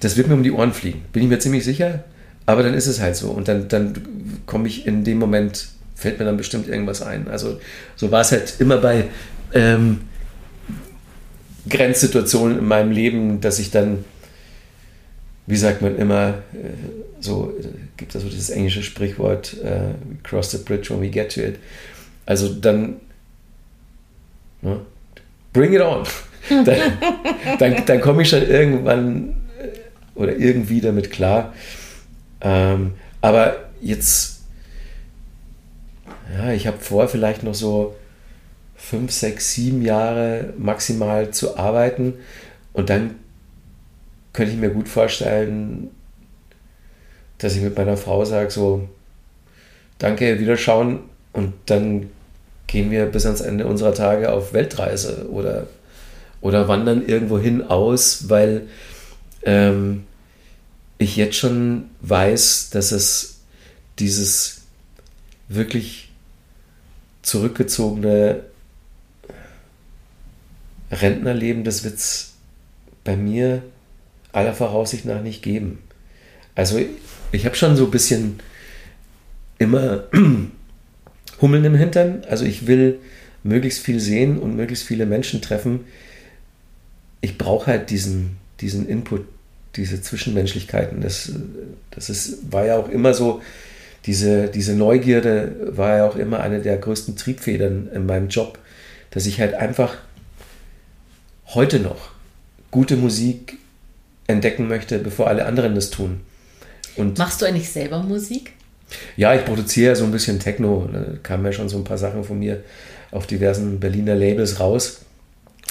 das wird mir um die Ohren fliegen. Bin ich mir ziemlich sicher. Aber dann ist es halt so. Und dann, dann komme ich in dem Moment, fällt mir dann bestimmt irgendwas ein. Also so war es halt immer bei ähm, Grenzsituationen in meinem Leben, dass ich dann, wie sagt man immer, äh, so gibt es so dieses englische Sprichwort, uh, cross the bridge when we get to it. Also dann, ne, bring it on. dann, dann, dann komme ich schon irgendwann äh, oder irgendwie damit klar. Ähm, aber jetzt, ja, ich habe vor, vielleicht noch so fünf, sechs, sieben Jahre maximal zu arbeiten. Und dann könnte ich mir gut vorstellen, dass ich mit meiner Frau sage, so, danke, wiederschauen. Und dann gehen wir bis ans Ende unserer Tage auf Weltreise oder, oder wandern irgendwo hin aus, weil ähm, ich jetzt schon weiß, dass es dieses wirklich zurückgezogene Rentnerleben, das wird es bei mir aller Voraussicht nach nicht geben. Also ich habe schon so ein bisschen immer Hummeln im Hintern. Also ich will möglichst viel sehen und möglichst viele Menschen treffen. Ich brauche halt diesen, diesen Input, diese Zwischenmenschlichkeiten. Das, das ist, war ja auch immer so, diese, diese Neugierde war ja auch immer eine der größten Triebfedern in meinem Job, dass ich halt einfach heute noch gute Musik entdecken möchte, bevor alle anderen das tun. Und Machst du eigentlich selber Musik? Ja, ich produziere so ein bisschen Techno. Da kamen ja schon so ein paar Sachen von mir auf diversen Berliner Labels raus.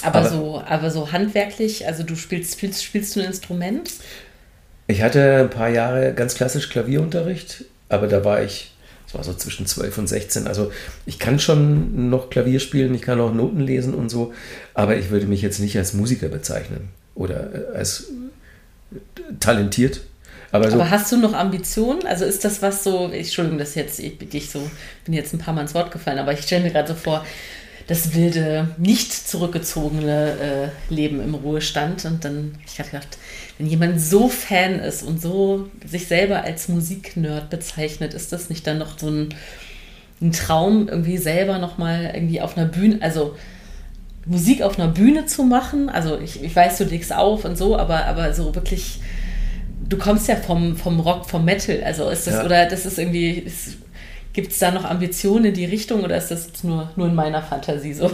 Aber, aber, so, aber so handwerklich, also du spielst, spielst, spielst du ein Instrument? Ich hatte ein paar Jahre ganz klassisch Klavierunterricht, aber da war ich, das war so zwischen 12 und 16. Also ich kann schon noch Klavier spielen, ich kann auch Noten lesen und so, aber ich würde mich jetzt nicht als Musiker bezeichnen oder äh, als talentiert. Aber, so aber, hast du noch Ambitionen? Also ist das was so, Entschuldigung, dass jetzt ich, ich so bin jetzt ein paar Mal ins Wort gefallen, aber ich stelle mir gerade so vor, das wilde, nicht zurückgezogene äh, Leben im Ruhestand. Und dann ich habe gedacht, wenn jemand so Fan ist und so sich selber als Musiknerd bezeichnet, ist das nicht dann noch so ein, ein Traum, irgendwie selber nochmal irgendwie auf einer Bühne, also Musik auf einer Bühne zu machen? Also ich, ich weiß, du legst auf und so, aber, aber so wirklich du kommst ja vom, vom Rock, vom Metal, also ist das, ja. oder das ist irgendwie, ist, Gibt es da noch Ambitionen in die Richtung oder ist das nur, nur in meiner Fantasie so?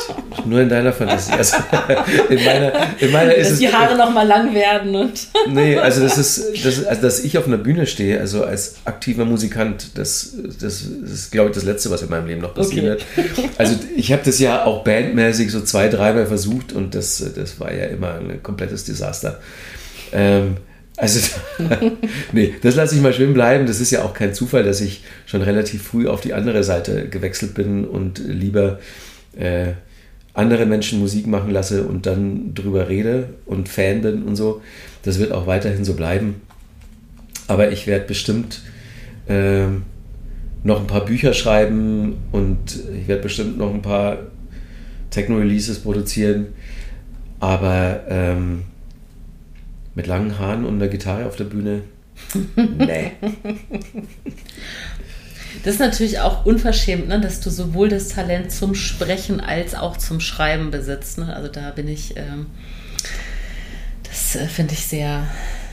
nur in deiner Fantasie. Also in meiner, in meiner ist dass die Haare noch mal lang werden und. nee, also das ist, das, also dass ich auf einer Bühne stehe, also als aktiver Musikant, das, das ist, glaube ich, das Letzte, was in meinem Leben noch passiert. Okay. Also ich habe das ja auch bandmäßig so zwei, dreimal versucht und das, das war ja immer ein komplettes Desaster. Ähm, also, nee, das lasse ich mal schön bleiben. Das ist ja auch kein Zufall, dass ich schon relativ früh auf die andere Seite gewechselt bin und lieber äh, andere Menschen Musik machen lasse und dann drüber rede und Fan bin und so. Das wird auch weiterhin so bleiben. Aber ich werde bestimmt äh, noch ein paar Bücher schreiben und ich werde bestimmt noch ein paar Techno-Releases produzieren. Aber ähm, mit langen Haaren und einer Gitarre auf der Bühne. nee. Das ist natürlich auch unverschämt, ne, dass du sowohl das Talent zum Sprechen als auch zum Schreiben besitzt. Ne? Also da bin ich, ähm, das äh, finde ich sehr,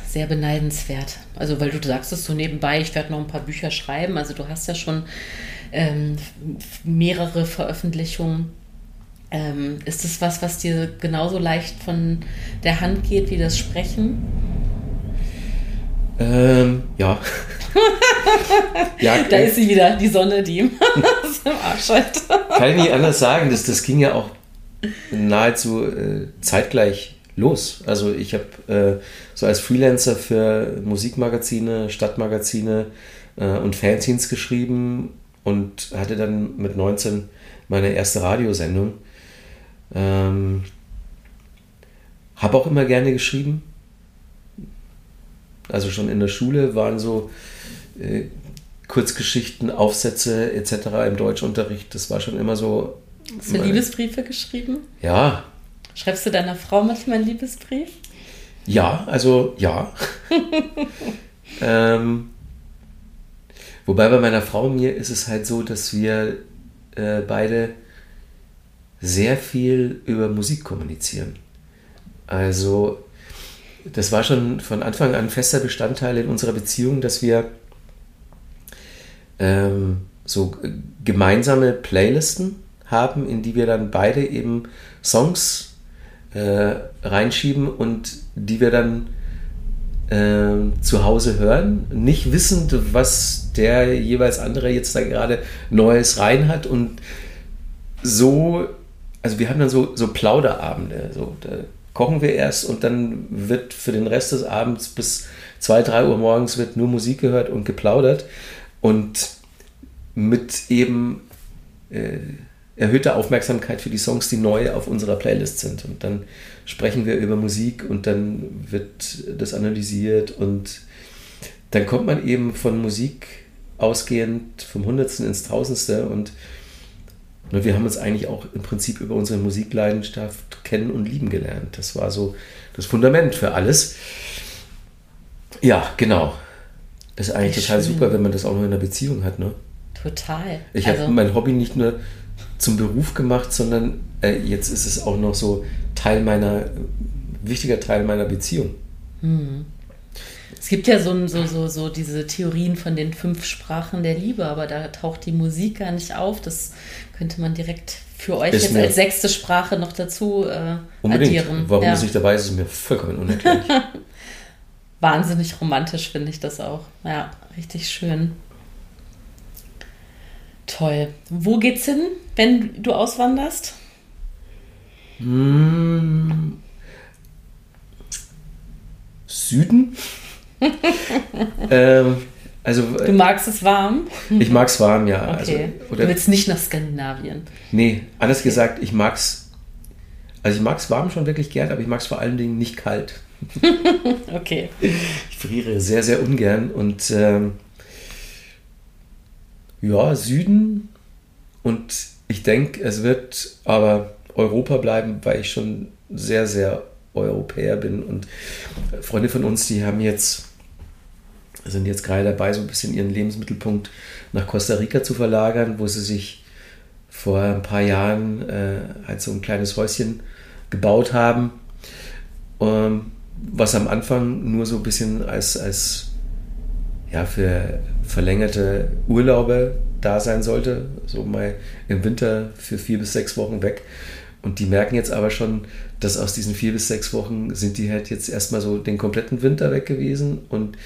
sehr beneidenswert. Also weil du sagst es so nebenbei, ich werde noch ein paar Bücher schreiben. Also du hast ja schon ähm, mehrere Veröffentlichungen ähm, ist das was, was dir genauso leicht von der Hand geht wie das Sprechen? Ähm, ja. ja da ist sie wieder, die Sonne, die im Arsch hat. Kann ich nicht anders sagen, das, das ging ja auch nahezu äh, zeitgleich los. Also ich habe äh, so als Freelancer für Musikmagazine, Stadtmagazine äh, und Fanzines geschrieben und hatte dann mit 19 meine erste Radiosendung. Ähm, habe auch immer gerne geschrieben. Also schon in der Schule waren so äh, Kurzgeschichten, Aufsätze etc. im Deutschunterricht. Das war schon immer so. Hast du Liebesbriefe geschrieben? Ja. Schreibst du deiner Frau manchmal einen Liebesbrief? Ja, also ja. ähm, wobei bei meiner Frau und mir ist es halt so, dass wir äh, beide sehr viel über Musik kommunizieren. Also das war schon von Anfang an fester Bestandteil in unserer Beziehung, dass wir ähm, so gemeinsame Playlisten haben, in die wir dann beide eben Songs äh, reinschieben und die wir dann äh, zu Hause hören, nicht wissend, was der jeweils andere jetzt da gerade Neues rein hat und so also wir haben dann so, so Plauderabende. So, da kochen wir erst und dann wird für den Rest des Abends bis 2, 3 Uhr morgens wird nur Musik gehört und geplaudert. Und mit eben äh, erhöhter Aufmerksamkeit für die Songs, die neu auf unserer Playlist sind. Und dann sprechen wir über Musik und dann wird das analysiert und dann kommt man eben von Musik ausgehend vom Hundertsten ins Tausendste und wir haben uns eigentlich auch im Prinzip über unsere Musikleidenschaft kennen und lieben gelernt. Das war so das Fundament für alles. Ja, genau. Das ist eigentlich total schön. super, wenn man das auch noch in einer Beziehung hat, ne? Total. Ich also, habe mein Hobby nicht nur zum Beruf gemacht, sondern äh, jetzt ist es auch noch so Teil meiner, wichtiger Teil meiner Beziehung. Mhm. Es gibt ja so, so, so, so diese Theorien von den fünf Sprachen der Liebe, aber da taucht die Musik gar nicht auf. Das könnte man direkt für euch ist jetzt als sechste Sprache noch dazu äh, unbedingt. addieren. Warum ja. das nicht dabei ist, ist mir vollkommen unerklärlich. wahnsinnig romantisch, finde ich das auch. Ja, richtig schön. Toll. Wo geht's hin, wenn du auswanderst? Hm. Süden? ähm, also, du magst es warm? Ich mag es warm, ja. Okay. Also, oder, du willst nicht nach Skandinavien? Nee, anders okay. gesagt, ich mag es. Also ich mag es warm schon wirklich gern, aber ich mag es vor allen Dingen nicht kalt. okay. Ich friere sehr, sehr ungern und ähm, ja, Süden und ich denke, es wird aber Europa bleiben, weil ich schon sehr, sehr Europäer bin und Freunde von uns, die haben jetzt sind jetzt gerade dabei, so ein bisschen ihren Lebensmittelpunkt nach Costa Rica zu verlagern, wo sie sich vor ein paar Jahren äh, halt so ein kleines Häuschen gebaut haben, ähm, was am Anfang nur so ein bisschen als, als ja, für verlängerte Urlaube da sein sollte, so mal im Winter für vier bis sechs Wochen weg. Und die merken jetzt aber schon, dass aus diesen vier bis sechs Wochen sind die halt jetzt erstmal so den kompletten Winter weg gewesen und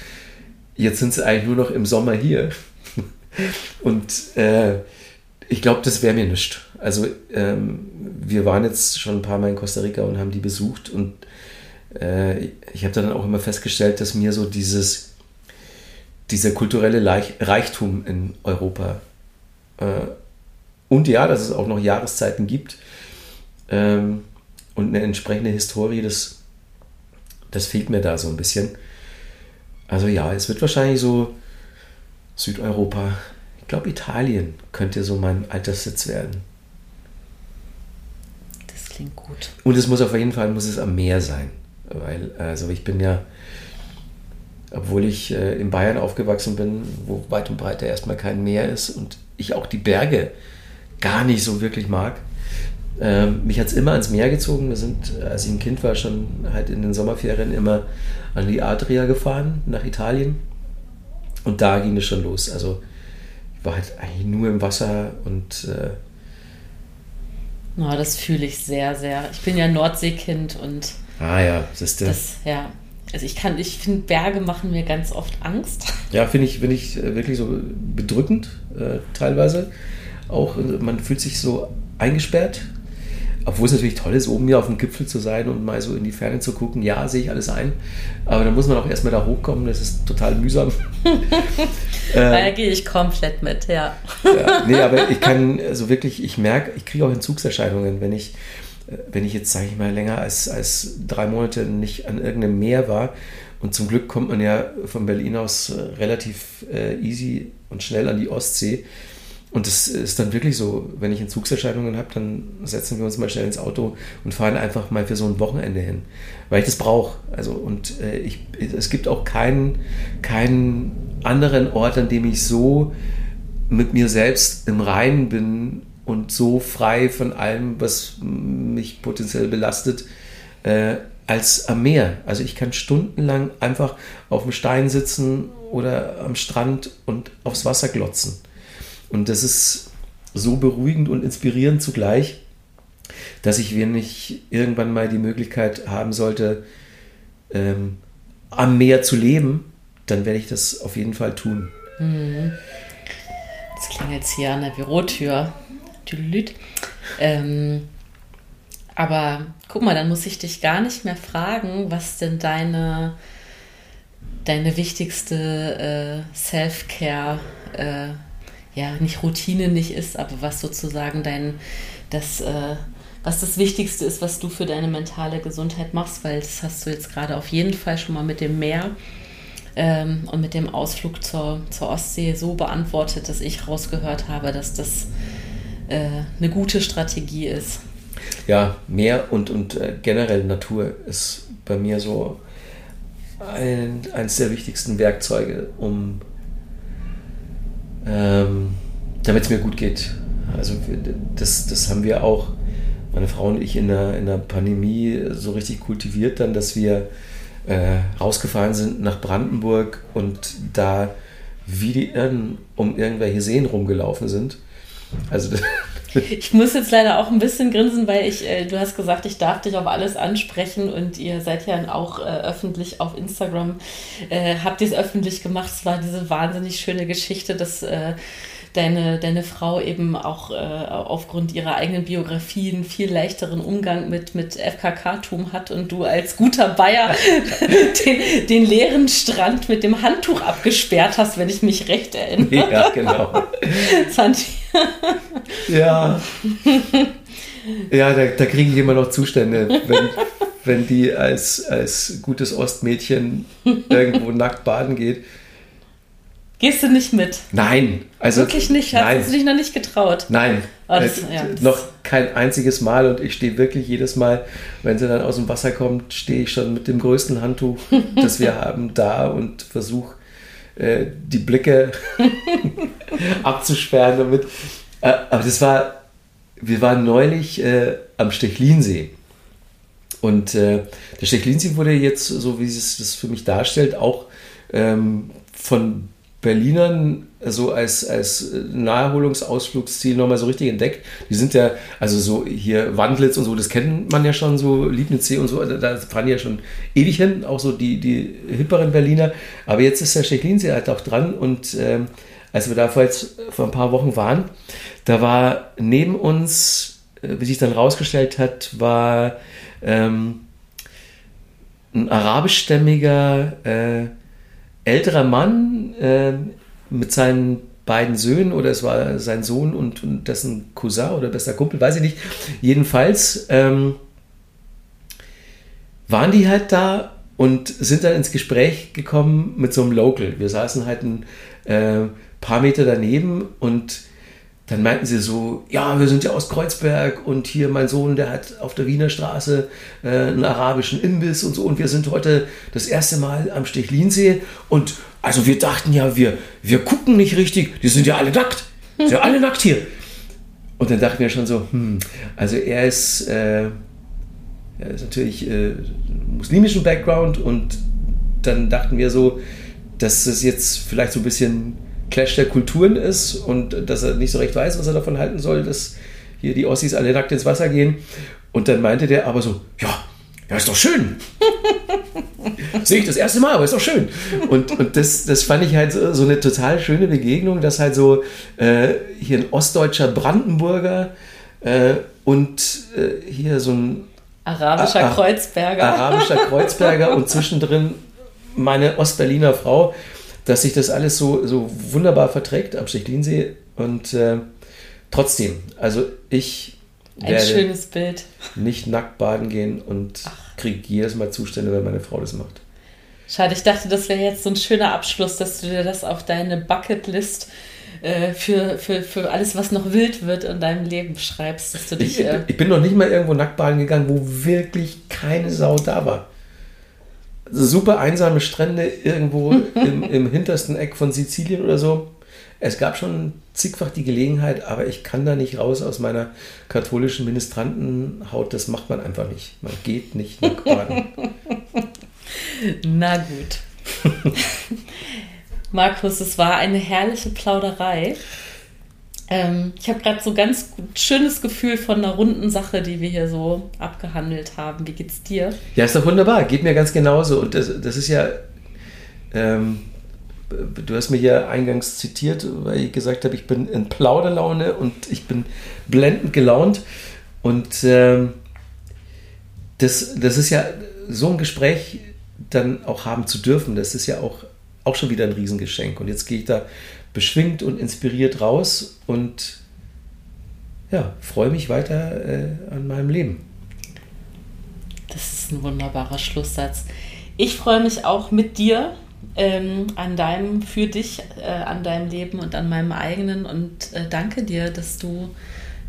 jetzt sind sie eigentlich nur noch im Sommer hier. Und äh, ich glaube, das wäre mir nichts. Also ähm, wir waren jetzt schon ein paar Mal in Costa Rica und haben die besucht und äh, ich habe dann auch immer festgestellt, dass mir so dieses, dieser kulturelle Reichtum in Europa äh, und ja, dass es auch noch Jahreszeiten gibt ähm, und eine entsprechende Historie, das, das fehlt mir da so ein bisschen. Also ja, es wird wahrscheinlich so Südeuropa. Ich glaube, Italien könnte so mein Alterssitz werden. Das klingt gut. Und es muss auf jeden Fall muss es am Meer sein. Weil, also ich bin ja, obwohl ich äh, in Bayern aufgewachsen bin, wo weit und breit erstmal kein Meer ist und ich auch die Berge gar nicht so wirklich mag, ähm, mich hat es immer ans Meer gezogen. Wir sind, als ich ein Kind war, schon halt in den Sommerferien immer an die Adria gefahren, nach Italien. Und da ging es schon los. Also ich war halt eigentlich nur im Wasser und äh, Oh, das fühle ich sehr, sehr. Ich bin ja Nordseekind und Ah ja, das ist der. Das, ja. Also ich kann, ich finde, Berge machen mir ganz oft Angst. Ja, finde ich, find ich äh, wirklich so bedrückend äh, teilweise. Auch äh, man fühlt sich so eingesperrt obwohl es natürlich toll ist, oben hier auf dem Gipfel zu sein und mal so in die Ferne zu gucken. Ja, sehe ich alles ein. Aber dann muss man auch erstmal da hochkommen. Das ist total mühsam. da gehe ich komplett mit, ja. ja. Nee, aber ich kann also wirklich, ich merke, ich kriege auch Entzugserscheinungen, wenn ich, äh, wenn ich jetzt, sage ich mal, länger als, als drei Monate nicht an irgendeinem Meer war. Und zum Glück kommt man ja von Berlin aus äh, relativ äh, easy und schnell an die Ostsee. Und das ist dann wirklich so, wenn ich Entzugserscheinungen habe, dann setzen wir uns mal schnell ins Auto und fahren einfach mal für so ein Wochenende hin, weil ich das brauche. Also und äh, ich, es gibt auch keinen, keinen anderen Ort, an dem ich so mit mir selbst im Reinen bin und so frei von allem, was mich potenziell belastet, äh, als am Meer. Also ich kann stundenlang einfach auf dem Stein sitzen oder am Strand und aufs Wasser glotzen. Und das ist so beruhigend und inspirierend zugleich, dass ich, wenn ich irgendwann mal die Möglichkeit haben sollte, ähm, am Meer zu leben, dann werde ich das auf jeden Fall tun. Mhm. Das klingt jetzt hier an der Bürotür. Ähm, aber guck mal, dann muss ich dich gar nicht mehr fragen, was denn deine, deine wichtigste äh, Self-Care äh, ja, nicht Routine nicht ist, aber was sozusagen dein, das, äh, was das Wichtigste ist, was du für deine mentale Gesundheit machst, weil das hast du jetzt gerade auf jeden Fall schon mal mit dem Meer ähm, und mit dem Ausflug zur, zur Ostsee so beantwortet, dass ich rausgehört habe, dass das äh, eine gute Strategie ist. Ja, Meer und, und äh, generell Natur ist bei mir so ein, eines der wichtigsten Werkzeuge, um ähm, damit es mir gut geht. Also das, das haben wir auch, meine Frau und ich, in der, in der Pandemie so richtig kultiviert dann, dass wir äh, rausgefahren sind nach Brandenburg und da wie die Irren um irgendwelche Seen rumgelaufen sind. Also Ich muss jetzt leider auch ein bisschen grinsen, weil ich, äh, du hast gesagt, ich darf dich auf alles ansprechen und ihr seid ja auch äh, öffentlich auf Instagram. Äh, habt ihr es öffentlich gemacht? Es war diese wahnsinnig schöne Geschichte, dass äh, deine, deine Frau eben auch äh, aufgrund ihrer eigenen Biografie einen viel leichteren Umgang mit, mit FKK-Tum hat und du als guter Bayer den, den leeren Strand mit dem Handtuch abgesperrt hast, wenn ich mich recht erinnere. Ja, genau. ja. Ja, da, da kriegen die immer noch Zustände, wenn, wenn die als, als gutes Ostmädchen irgendwo nackt baden geht Gehst du nicht mit? Nein. Also, wirklich nicht? Nein. Hast du dich noch nicht getraut? Nein. Oh, das, äh, ja, noch kein einziges Mal und ich stehe wirklich jedes Mal, wenn sie dann aus dem Wasser kommt, stehe ich schon mit dem größten Handtuch, das wir haben, da und versuche äh, die Blicke abzusperren damit. Äh, aber das war, wir waren neulich äh, am Stechlinsee. Und der Stechlinsee wurde jetzt, so wie es das für mich darstellt, auch ähm, von Berlinern so als, als Naherholungsausflugsziel nochmal so richtig entdeckt. Die sind ja, also so hier Wandlitz und so, das kennt man ja schon, so Liebnitzsee und so, da fahren die ja schon ewig hin, auch so die, die hipperen Berliner. Aber jetzt ist der Stechlinsee halt auch dran und ähm, als wir da vor, jetzt, vor ein paar Wochen waren, da war neben uns, äh, wie sich dann rausgestellt hat, war ähm, ein arabischstämmiger äh, älterer Mann äh, mit seinen beiden Söhnen oder es war sein Sohn und, und dessen Cousin oder bester Kumpel, weiß ich nicht. Jedenfalls ähm, waren die halt da und sind dann ins Gespräch gekommen mit so einem Local. Wir saßen halt ein äh, paar Meter daneben und dann meinten sie so, ja, wir sind ja aus Kreuzberg und hier mein Sohn, der hat auf der Wiener Straße äh, einen arabischen Imbiss und so. Und wir sind heute das erste Mal am Stechlinsee. Und also wir dachten ja, wir, wir gucken nicht richtig, die sind ja alle nackt, sind ja alle nackt hier. Und dann dachten wir schon so, hm, also er ist, äh, er ist natürlich äh, muslimischen Background. Und dann dachten wir so, dass es jetzt vielleicht so ein bisschen Clash der Kulturen ist und dass er nicht so recht weiß, was er davon halten soll, dass hier die Ossis alle nackt ins Wasser gehen. Und dann meinte der aber so, ja, ja, ist doch schön. Sehe ich das erste Mal, aber ist doch schön. Und, und das, das fand ich halt so, so eine total schöne Begegnung, dass halt so äh, hier ein ostdeutscher Brandenburger äh, und äh, hier so ein arabischer Ar Kreuzberger. Arabischer Kreuzberger und zwischendrin meine Ostberliner Frau dass sich das alles so, so wunderbar verträgt am Stechlinsee. Und äh, trotzdem, also ich ein schönes Bild. nicht nackt baden gehen und kriege jedes Mal Zustände, wenn meine Frau das macht. Schade, ich dachte, das wäre jetzt so ein schöner Abschluss, dass du dir das auf deine Bucketlist äh, für, für, für alles, was noch wild wird in deinem Leben schreibst. Dass du dich, ich, äh ich bin noch nicht mal irgendwo nackt baden gegangen, wo wirklich keine Sau da war super einsame Strände irgendwo im, im hintersten Eck von Sizilien oder so. Es gab schon zigfach die Gelegenheit, aber ich kann da nicht raus aus meiner katholischen Ministrantenhaut. Das macht man einfach nicht. Man geht nicht nach baden. Na gut. Markus, es war eine herrliche Plauderei. Ähm, ich habe gerade so ganz schönes Gefühl von einer runden Sache, die wir hier so abgehandelt haben. Wie geht's dir? Ja, ist doch wunderbar. Geht mir ganz genauso. Und das, das ist ja. Ähm, du hast mich ja eingangs zitiert, weil ich gesagt habe, ich bin in Plauderlaune und ich bin blendend gelaunt. Und ähm, das, das ist ja so ein Gespräch dann auch haben zu dürfen. Das ist ja auch, auch schon wieder ein Riesengeschenk. Und jetzt gehe ich da beschwingt und inspiriert raus und ja, freue mich weiter äh, an meinem Leben. Das ist ein wunderbarer Schlusssatz. Ich freue mich auch mit dir ähm, an deinem, für dich, äh, an deinem Leben und an meinem eigenen und äh, danke dir, dass du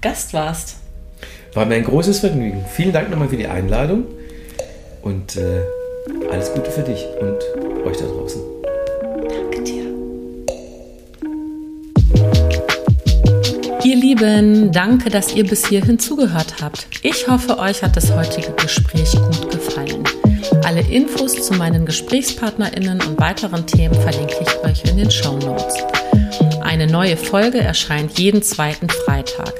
Gast warst. War mir ein großes Vergnügen. Vielen Dank nochmal für die Einladung und äh, alles Gute für dich und euch da draußen. Ihr Lieben, danke, dass ihr bis hierhin zugehört habt. Ich hoffe, euch hat das heutige Gespräch gut gefallen. Alle Infos zu meinen GesprächspartnerInnen und weiteren Themen verlinke ich euch in den Show Notes. Eine neue Folge erscheint jeden zweiten Freitag.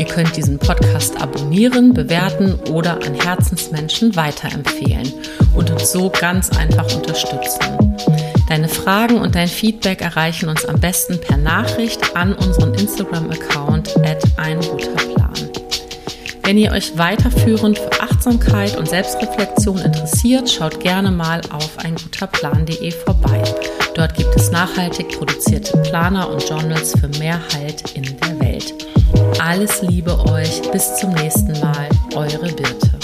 Ihr könnt diesen Podcast abonnieren, bewerten oder an Herzensmenschen weiterempfehlen und uns so ganz einfach unterstützen. Deine Fragen und dein Feedback erreichen uns am besten per Nachricht an unseren Instagram-Account at ein. Wenn ihr euch weiterführend für Achtsamkeit und Selbstreflexion interessiert, schaut gerne mal auf einguterplan.de vorbei. Dort gibt es nachhaltig produzierte Planer und Journals für mehr Halt in der Welt. Alles Liebe euch, bis zum nächsten Mal, eure Birte.